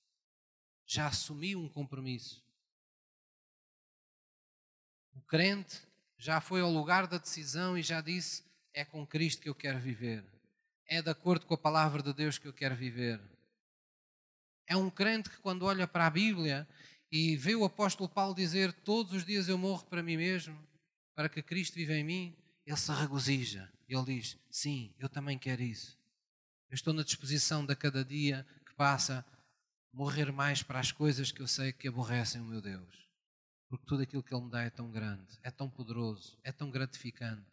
Speaker 1: Já assumiu um compromisso. O crente já foi ao lugar da decisão e já disse: é com Cristo que eu quero viver. É de acordo com a palavra de Deus que eu quero viver. É um crente que, quando olha para a Bíblia e vê o apóstolo Paulo dizer: Todos os dias eu morro para mim mesmo, para que Cristo viva em mim, ele se regozija. Ele diz: Sim, eu também quero isso. Eu estou na disposição de cada dia que passa morrer mais para as coisas que eu sei que aborrecem o meu Deus. Porque tudo aquilo que Ele me dá é tão grande, é tão poderoso, é tão gratificante.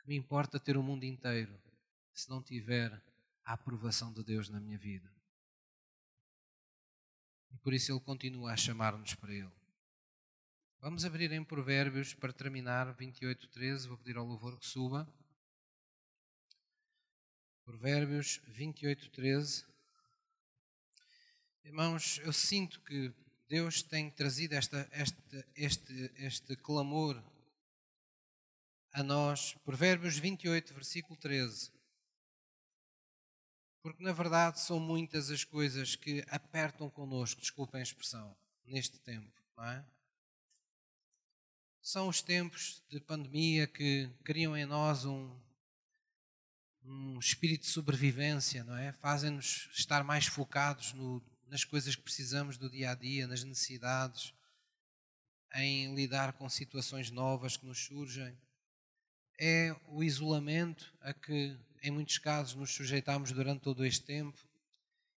Speaker 1: Que me importa ter o mundo inteiro se não tiver a aprovação de Deus na minha vida. E por isso Ele continua a chamar-nos para Ele. Vamos abrir em Provérbios para terminar 28, 13. Vou pedir ao louvor que suba. Provérbios 28, 13. Irmãos, eu sinto que Deus tem trazido esta, este, este, este clamor a nós. Provérbios 28, versículo 13. Porque na verdade são muitas as coisas que apertam connosco, desculpem a expressão, neste tempo, não é? São os tempos de pandemia que criam em nós um, um espírito de sobrevivência, não é? Fazem-nos estar mais focados no, nas coisas que precisamos do dia a dia, nas necessidades, em lidar com situações novas que nos surgem. É o isolamento a que, em muitos casos, nos sujeitamos durante todo este tempo.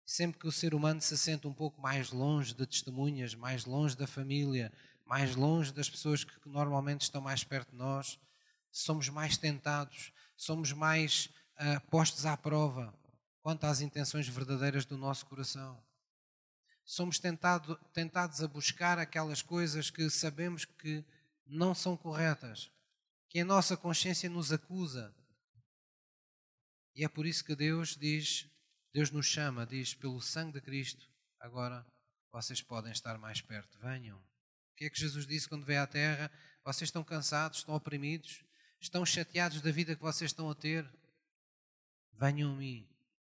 Speaker 1: Sempre que o ser humano se sente um pouco mais longe de testemunhas, mais longe da família, mais longe das pessoas que normalmente estão mais perto de nós, somos mais tentados, somos mais uh, postos à prova quanto às intenções verdadeiras do nosso coração. Somos tentado, tentados a buscar aquelas coisas que sabemos que não são corretas, que a nossa consciência nos acusa. E é por isso que Deus diz Deus nos chama, diz, pelo sangue de Cristo, agora vocês podem estar mais perto. Venham. Que é que Jesus disse quando veio à terra? Vocês estão cansados, estão oprimidos, estão chateados da vida que vocês estão a ter? Venham a mim.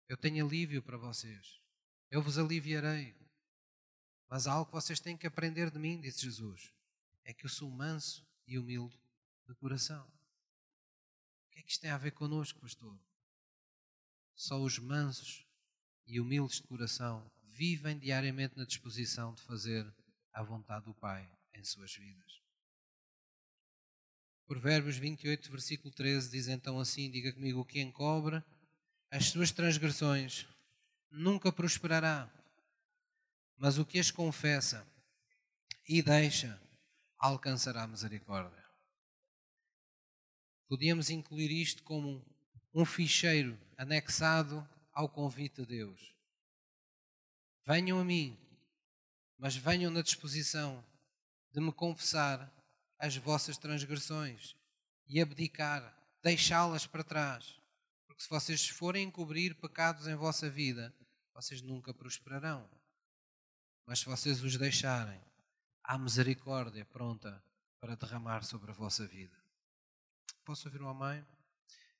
Speaker 1: Eu tenho alívio para vocês. Eu vos aliviarei. Mas há algo que vocês têm que aprender de mim, disse Jesus. É que eu sou manso e humilde de coração. O que é que isto tem a ver connosco, pastor? Só os mansos e humildes de coração vivem diariamente na disposição de fazer a vontade do Pai em suas vidas. Provérbios 28, versículo 13 diz então assim: Diga comigo, o que encobre as suas transgressões nunca prosperará, mas o que as confessa e deixa alcançará misericórdia. Podíamos incluir isto como um ficheiro anexado ao convite de Deus. Venham a mim, mas venham na disposição de me confessar as vossas transgressões e abdicar, deixá-las para trás. Porque se vocês forem encobrir pecados em vossa vida, vocês nunca prosperarão. Mas se vocês os deixarem, há misericórdia pronta para derramar sobre a vossa vida. Posso ouvir um amém?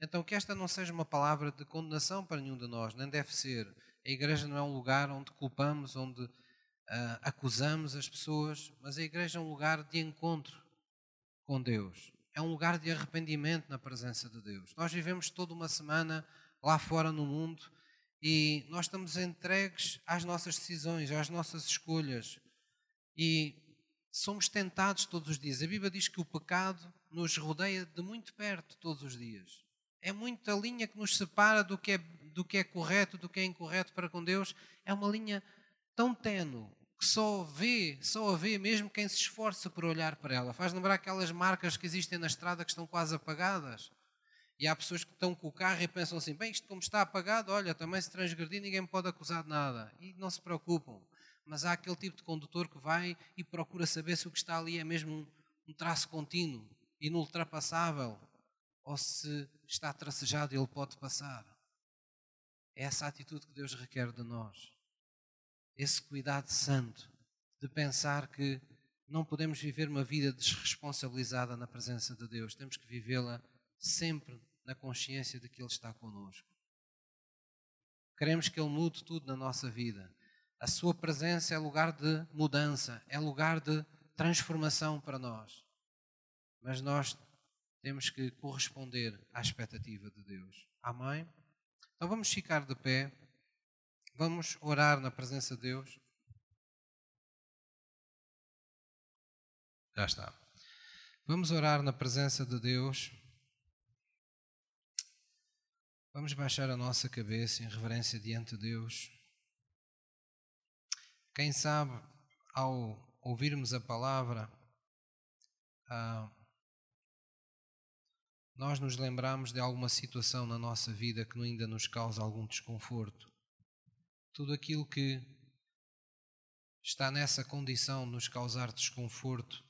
Speaker 1: Então, que esta não seja uma palavra de condenação para nenhum de nós, nem deve ser. A igreja não é um lugar onde culpamos, onde uh, acusamos as pessoas, mas a igreja é um lugar de encontro com Deus. É um lugar de arrependimento na presença de Deus. Nós vivemos toda uma semana lá fora no mundo e nós estamos entregues às nossas decisões, às nossas escolhas. E somos tentados todos os dias. A Bíblia diz que o pecado nos rodeia de muito perto todos os dias. É muita linha que nos separa do que é, do que é correto, do que é incorreto para com Deus. É uma linha tão tenue que só vê, só a vê mesmo quem se esforça por olhar para ela. Faz lembrar aquelas marcas que existem na estrada que estão quase apagadas. E há pessoas que estão com o carro e pensam assim: bem, isto como está apagado, olha, também se transgredir ninguém me pode acusar de nada. E não se preocupam. Mas há aquele tipo de condutor que vai e procura saber se o que está ali é mesmo um, traço contínuo, inultrapassável, ou se está tracejado e ele pode passar. É essa atitude que Deus requer de nós. Esse cuidado santo de pensar que não podemos viver uma vida desresponsabilizada na presença de Deus. Temos que vivê-la sempre na consciência de que Ele está conosco. Queremos que Ele mude tudo na nossa vida. A Sua presença é lugar de mudança, é lugar de transformação para nós. Mas nós temos que corresponder à expectativa de Deus. Amém? Então vamos ficar de pé, vamos orar na presença de Deus. Já está. Vamos orar na presença de Deus. Vamos baixar a nossa cabeça em reverência diante de Deus. Quem sabe, ao ouvirmos a palavra, ah, nós nos lembramos de alguma situação na nossa vida que ainda nos causa algum desconforto. Tudo aquilo que está nessa condição de nos causar desconforto,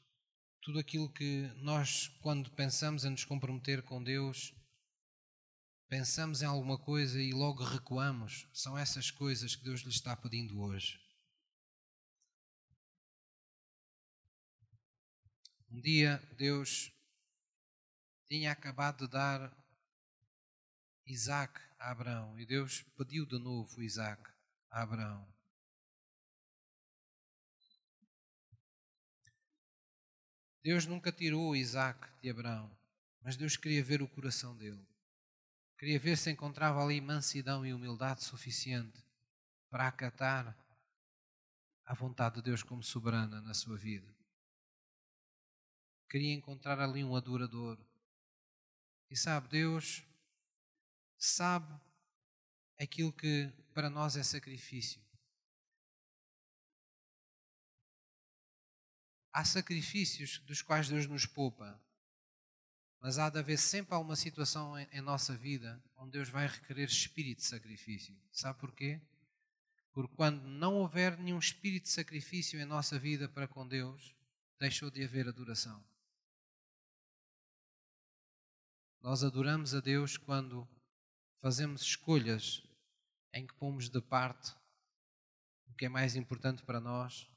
Speaker 1: tudo aquilo que nós, quando pensamos em nos comprometer com Deus, pensamos em alguma coisa e logo recuamos, são essas coisas que Deus lhe está pedindo hoje. Um dia Deus tinha acabado de dar Isaac a Abraão e Deus pediu de novo Isaac a Abraão. Deus nunca tirou Isaac de Abraão, mas Deus queria ver o coração dele. Queria ver se encontrava ali mansidão e humildade suficiente para acatar a vontade de Deus como soberana na sua vida. Queria encontrar ali um adorador e sabe, Deus sabe aquilo que para nós é sacrifício. Há sacrifícios dos quais Deus nos poupa, mas há de haver sempre alguma situação em, em nossa vida onde Deus vai requerer espírito de sacrifício. Sabe porquê? Porque quando não houver nenhum espírito de sacrifício em nossa vida para com Deus, deixou de haver adoração. Nós adoramos a Deus quando fazemos escolhas em que pomos de parte o que é mais importante para nós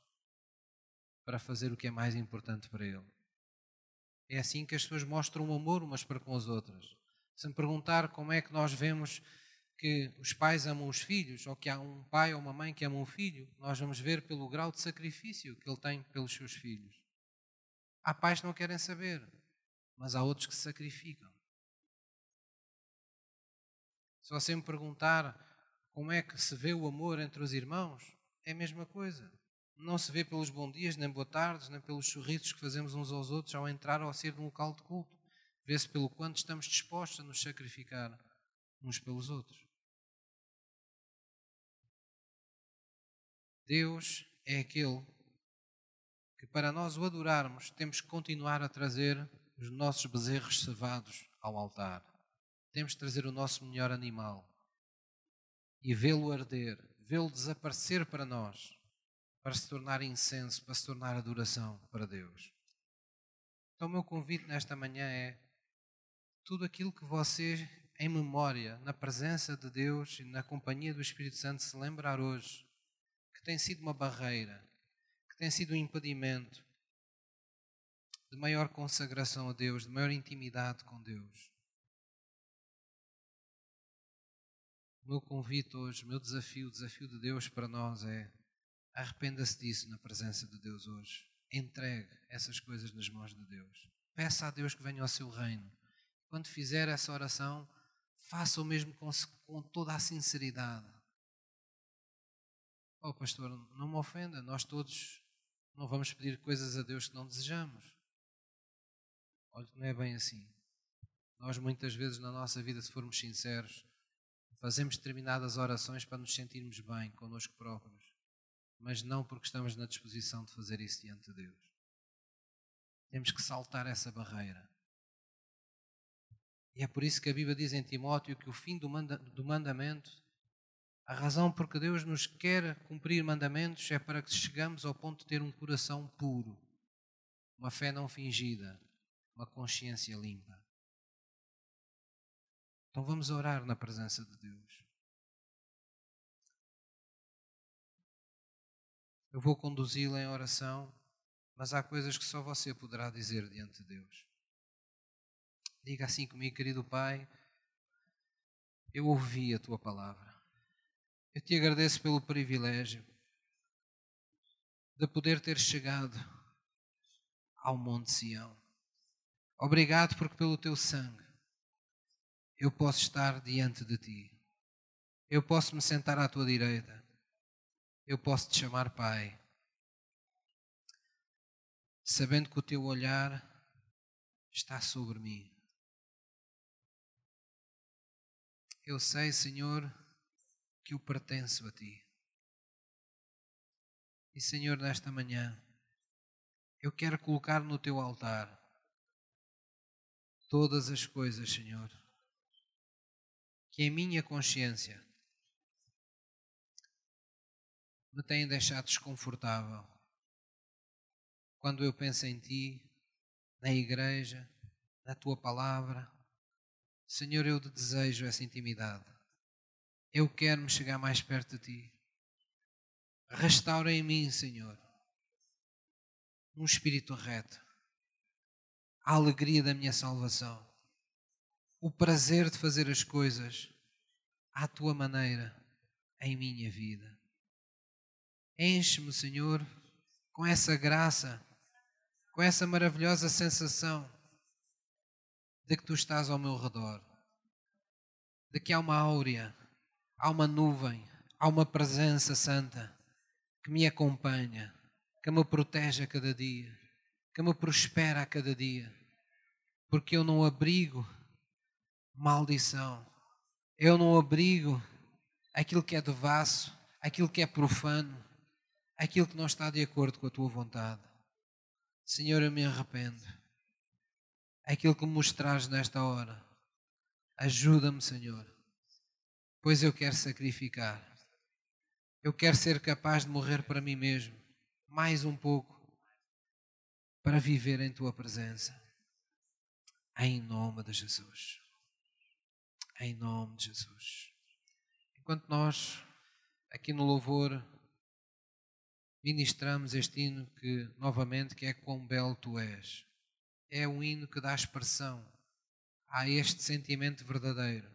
Speaker 1: para fazer o que é mais importante para Ele. É assim que as pessoas mostram o amor umas para com as outras. Se me perguntar como é que nós vemos que os pais amam os filhos, ou que há um pai ou uma mãe que amam um filho, nós vamos ver pelo grau de sacrifício que ele tem pelos seus filhos. Há pais que não querem saber, mas há outros que se sacrificam. Se você me perguntar como é que se vê o amor entre os irmãos, é a mesma coisa. Não se vê pelos bons dias, nem boas tardes, nem pelos sorrisos que fazemos uns aos outros ao entrar ou a sair de um local de culto. Vê-se pelo quanto estamos dispostos a nos sacrificar uns pelos outros. Deus é aquele que, para nós o adorarmos, temos que continuar a trazer os nossos bezerros cevados ao altar. Temos de trazer o nosso melhor animal e vê-lo arder, vê-lo desaparecer para nós, para se tornar incenso, para se tornar adoração para Deus. Então, o meu convite nesta manhã é tudo aquilo que você, em memória, na presença de Deus e na companhia do Espírito Santo, se lembrar hoje tem sido uma barreira, que tem sido um impedimento de maior consagração a Deus, de maior intimidade com Deus. O meu convite hoje, o meu desafio, o desafio de Deus para nós é arrependa-se disso na presença de Deus hoje. Entregue essas coisas nas mãos de Deus. Peça a Deus que venha ao seu reino. Quando fizer essa oração, faça o mesmo com, com toda a sinceridade. Oh, pastor, não me ofenda, nós todos não vamos pedir coisas a Deus que não desejamos. Olha, não é bem assim. Nós muitas vezes na nossa vida, se formos sinceros, fazemos determinadas orações para nos sentirmos bem connosco próprios, mas não porque estamos na disposição de fazer isso diante de Deus. Temos que saltar essa barreira. E é por isso que a Bíblia diz em Timóteo que o fim do, manda do mandamento a razão por que Deus nos quer cumprir mandamentos é para que chegamos ao ponto de ter um coração puro, uma fé não fingida, uma consciência limpa. Então vamos orar na presença de Deus. Eu vou conduzi-la em oração, mas há coisas que só você poderá dizer diante de Deus. Diga assim comigo, querido Pai, eu ouvi a tua palavra. Eu te agradeço pelo privilégio de poder ter chegado ao Monte Sião. Obrigado porque pelo teu sangue eu posso estar diante de ti. Eu posso me sentar à tua direita. Eu posso te chamar Pai. Sabendo que o teu olhar está sobre mim. Eu sei, Senhor, que eu pertenço a Ti. E Senhor, nesta manhã, eu quero colocar no Teu altar todas as coisas, Senhor, que em minha consciência me têm deixado desconfortável. Quando eu penso em Ti, na igreja, na Tua palavra, Senhor, eu desejo essa intimidade. Eu quero me chegar mais perto de ti. Restaura em mim, Senhor, um espírito reto, a alegria da minha salvação, o prazer de fazer as coisas à tua maneira em minha vida. Enche-me, Senhor, com essa graça, com essa maravilhosa sensação de que tu estás ao meu redor, de que há uma áurea há uma nuvem, há uma presença santa que me acompanha, que me protege a cada dia, que me prospera a cada dia, porque eu não abrigo maldição, eu não abrigo aquilo que é devasso, aquilo que é profano, aquilo que não está de acordo com a tua vontade. Senhor, eu me arrependo. Aquilo que me mostrares nesta hora, ajuda-me, Senhor, pois eu quero sacrificar. Eu quero ser capaz de morrer para mim mesmo, mais um pouco, para viver em tua presença. Em nome de Jesus. Em nome de Jesus. Enquanto nós, aqui no louvor, ministramos este hino que, novamente, que é Quão Belo Tu És. É um hino que dá expressão a este sentimento verdadeiro.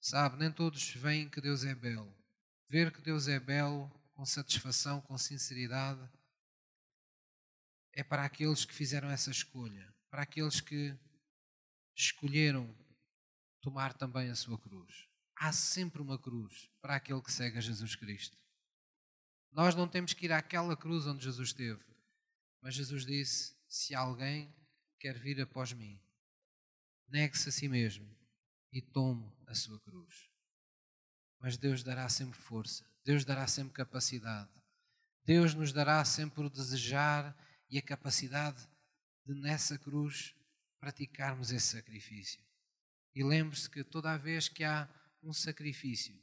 Speaker 1: Sabe, nem todos veem que Deus é belo. Ver que Deus é belo, com satisfação, com sinceridade, é para aqueles que fizeram essa escolha para aqueles que escolheram tomar também a sua cruz. Há sempre uma cruz para aquele que segue a Jesus Cristo. Nós não temos que ir àquela cruz onde Jesus esteve, mas Jesus disse: Se alguém quer vir após mim, negue-se a si mesmo e tome a sua cruz. Mas Deus dará sempre força, Deus dará sempre capacidade, Deus nos dará sempre o desejar e a capacidade de nessa cruz praticarmos esse sacrifício. E lembre-se que toda vez que há um sacrifício,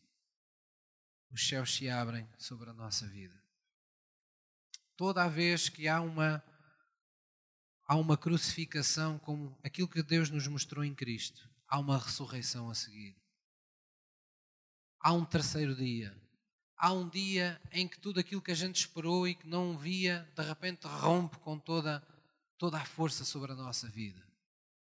Speaker 1: os céus se abrem sobre a nossa vida. Toda vez que há uma há uma crucificação como aquilo que Deus nos mostrou em Cristo, há uma ressurreição a seguir. Há um terceiro dia. Há um dia em que tudo aquilo que a gente esperou e que não via, de repente rompe com toda toda a força sobre a nossa vida.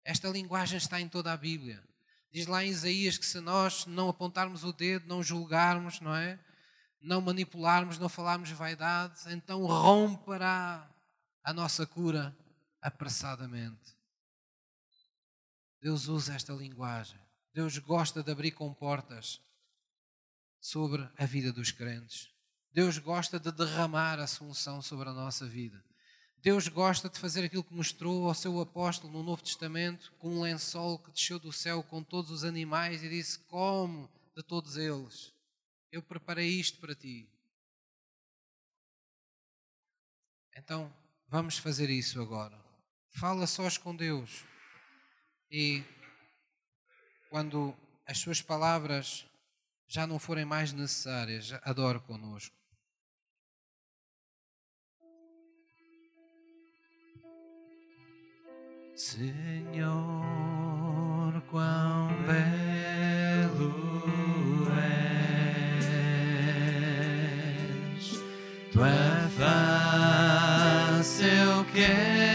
Speaker 1: Esta linguagem está em toda a Bíblia. Diz lá em Isaías que se nós não apontarmos o dedo, não julgarmos, não é? Não manipularmos, não falarmos vaidade, então romperá a nossa cura apressadamente. Deus usa esta linguagem. Deus gosta de abrir comportas sobre a vida dos crentes. Deus gosta de derramar a sua unção sobre a nossa vida. Deus gosta de fazer aquilo que mostrou ao seu apóstolo no Novo Testamento, com um lençol que desceu do céu com todos os animais e disse: Come de todos eles. Eu preparei isto para ti. Então, vamos fazer isso agora. Fala sós com Deus. E quando as suas palavras já não forem mais necessárias, adore conosco.
Speaker 2: Senhor, quão belo és, tua face eu quero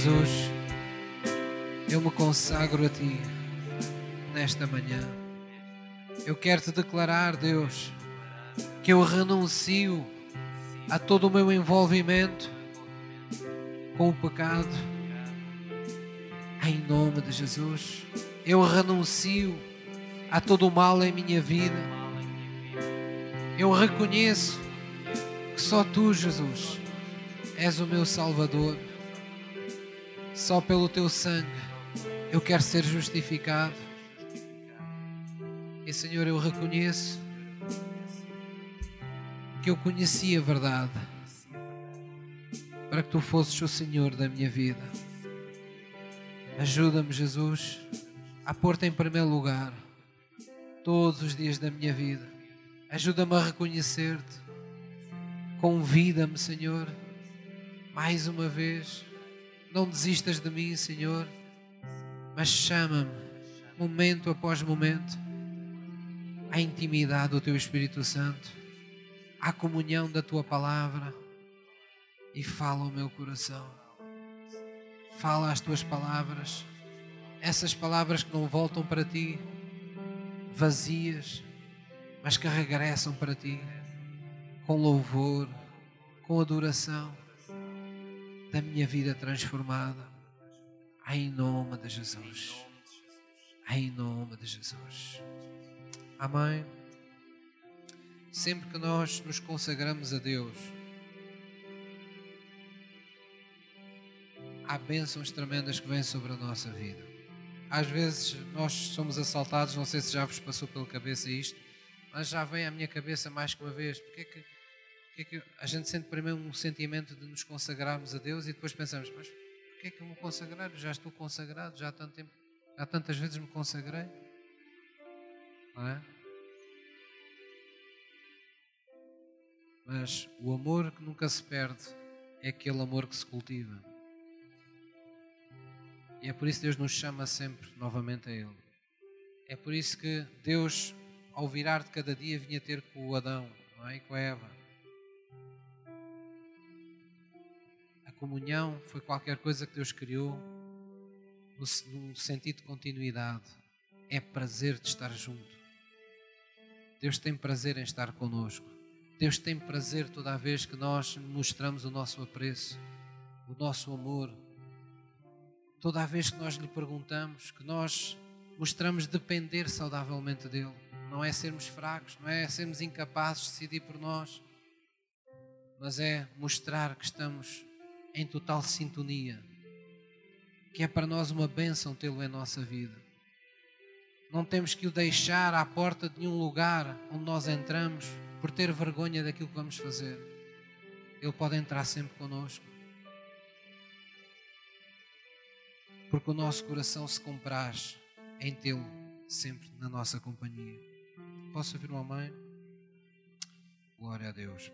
Speaker 1: Jesus. Eu me consagro a ti nesta manhã. Eu quero te declarar, Deus, que eu renuncio a todo o meu envolvimento com o pecado. Em nome de Jesus, eu renuncio a todo o mal em minha vida. Eu reconheço que só tu, Jesus, és o meu Salvador. Só pelo teu sangue eu quero ser justificado. E Senhor, eu reconheço que eu conheci a verdade para que tu fosses o Senhor da minha vida. Ajuda-me, Jesus, a pôr-te em primeiro lugar todos os dias da minha vida. Ajuda-me a reconhecer-te. Convida-me, Senhor, mais uma vez. Não desistas de mim, Senhor, mas chama-me, momento após momento, à intimidade do Teu Espírito Santo, à comunhão da Tua palavra e fala ao meu coração. Fala as Tuas palavras, essas palavras que não voltam para Ti vazias, mas que regressam para ti com louvor, com adoração da minha vida transformada. Em nome de Jesus. Em nome de Jesus. Amém. Sempre que nós nos consagramos a Deus, há bênçãos tremendas que vêm sobre a nossa vida às vezes nós somos assaltados, não sei se já vos passou pela cabeça isto, mas já vem à minha cabeça mais que uma vez. Porque é que, porque é que a gente sente primeiro um sentimento de nos consagrarmos a Deus e depois pensamos, mas porquê é que eu me consagrar? Já estou consagrado, já há tanto tempo, já tantas vezes me consagrei. Não é? Mas o amor que nunca se perde é aquele amor que se cultiva. E é por isso que Deus nos chama sempre novamente a Ele. É por isso que Deus, ao virar de cada dia, vinha ter com o Adão não é? e com a Eva. Comunhão foi qualquer coisa que Deus criou no sentido de continuidade. É prazer de estar junto. Deus tem prazer em estar conosco. Deus tem prazer toda vez que nós mostramos o nosso apreço, o nosso amor, toda vez que nós lhe perguntamos, que nós mostramos depender saudavelmente dele. Não é sermos fracos, não é sermos incapazes de decidir por nós, mas é mostrar que estamos em total sintonia, que é para nós uma bênção tê-lo em nossa vida. Não temos que o deixar à porta de nenhum lugar onde nós entramos por ter vergonha daquilo que vamos fazer. Ele pode entrar sempre conosco. porque o nosso coração se compraz em tê-lo sempre na nossa companhia. Posso ouvir uma mãe? Glória a Deus.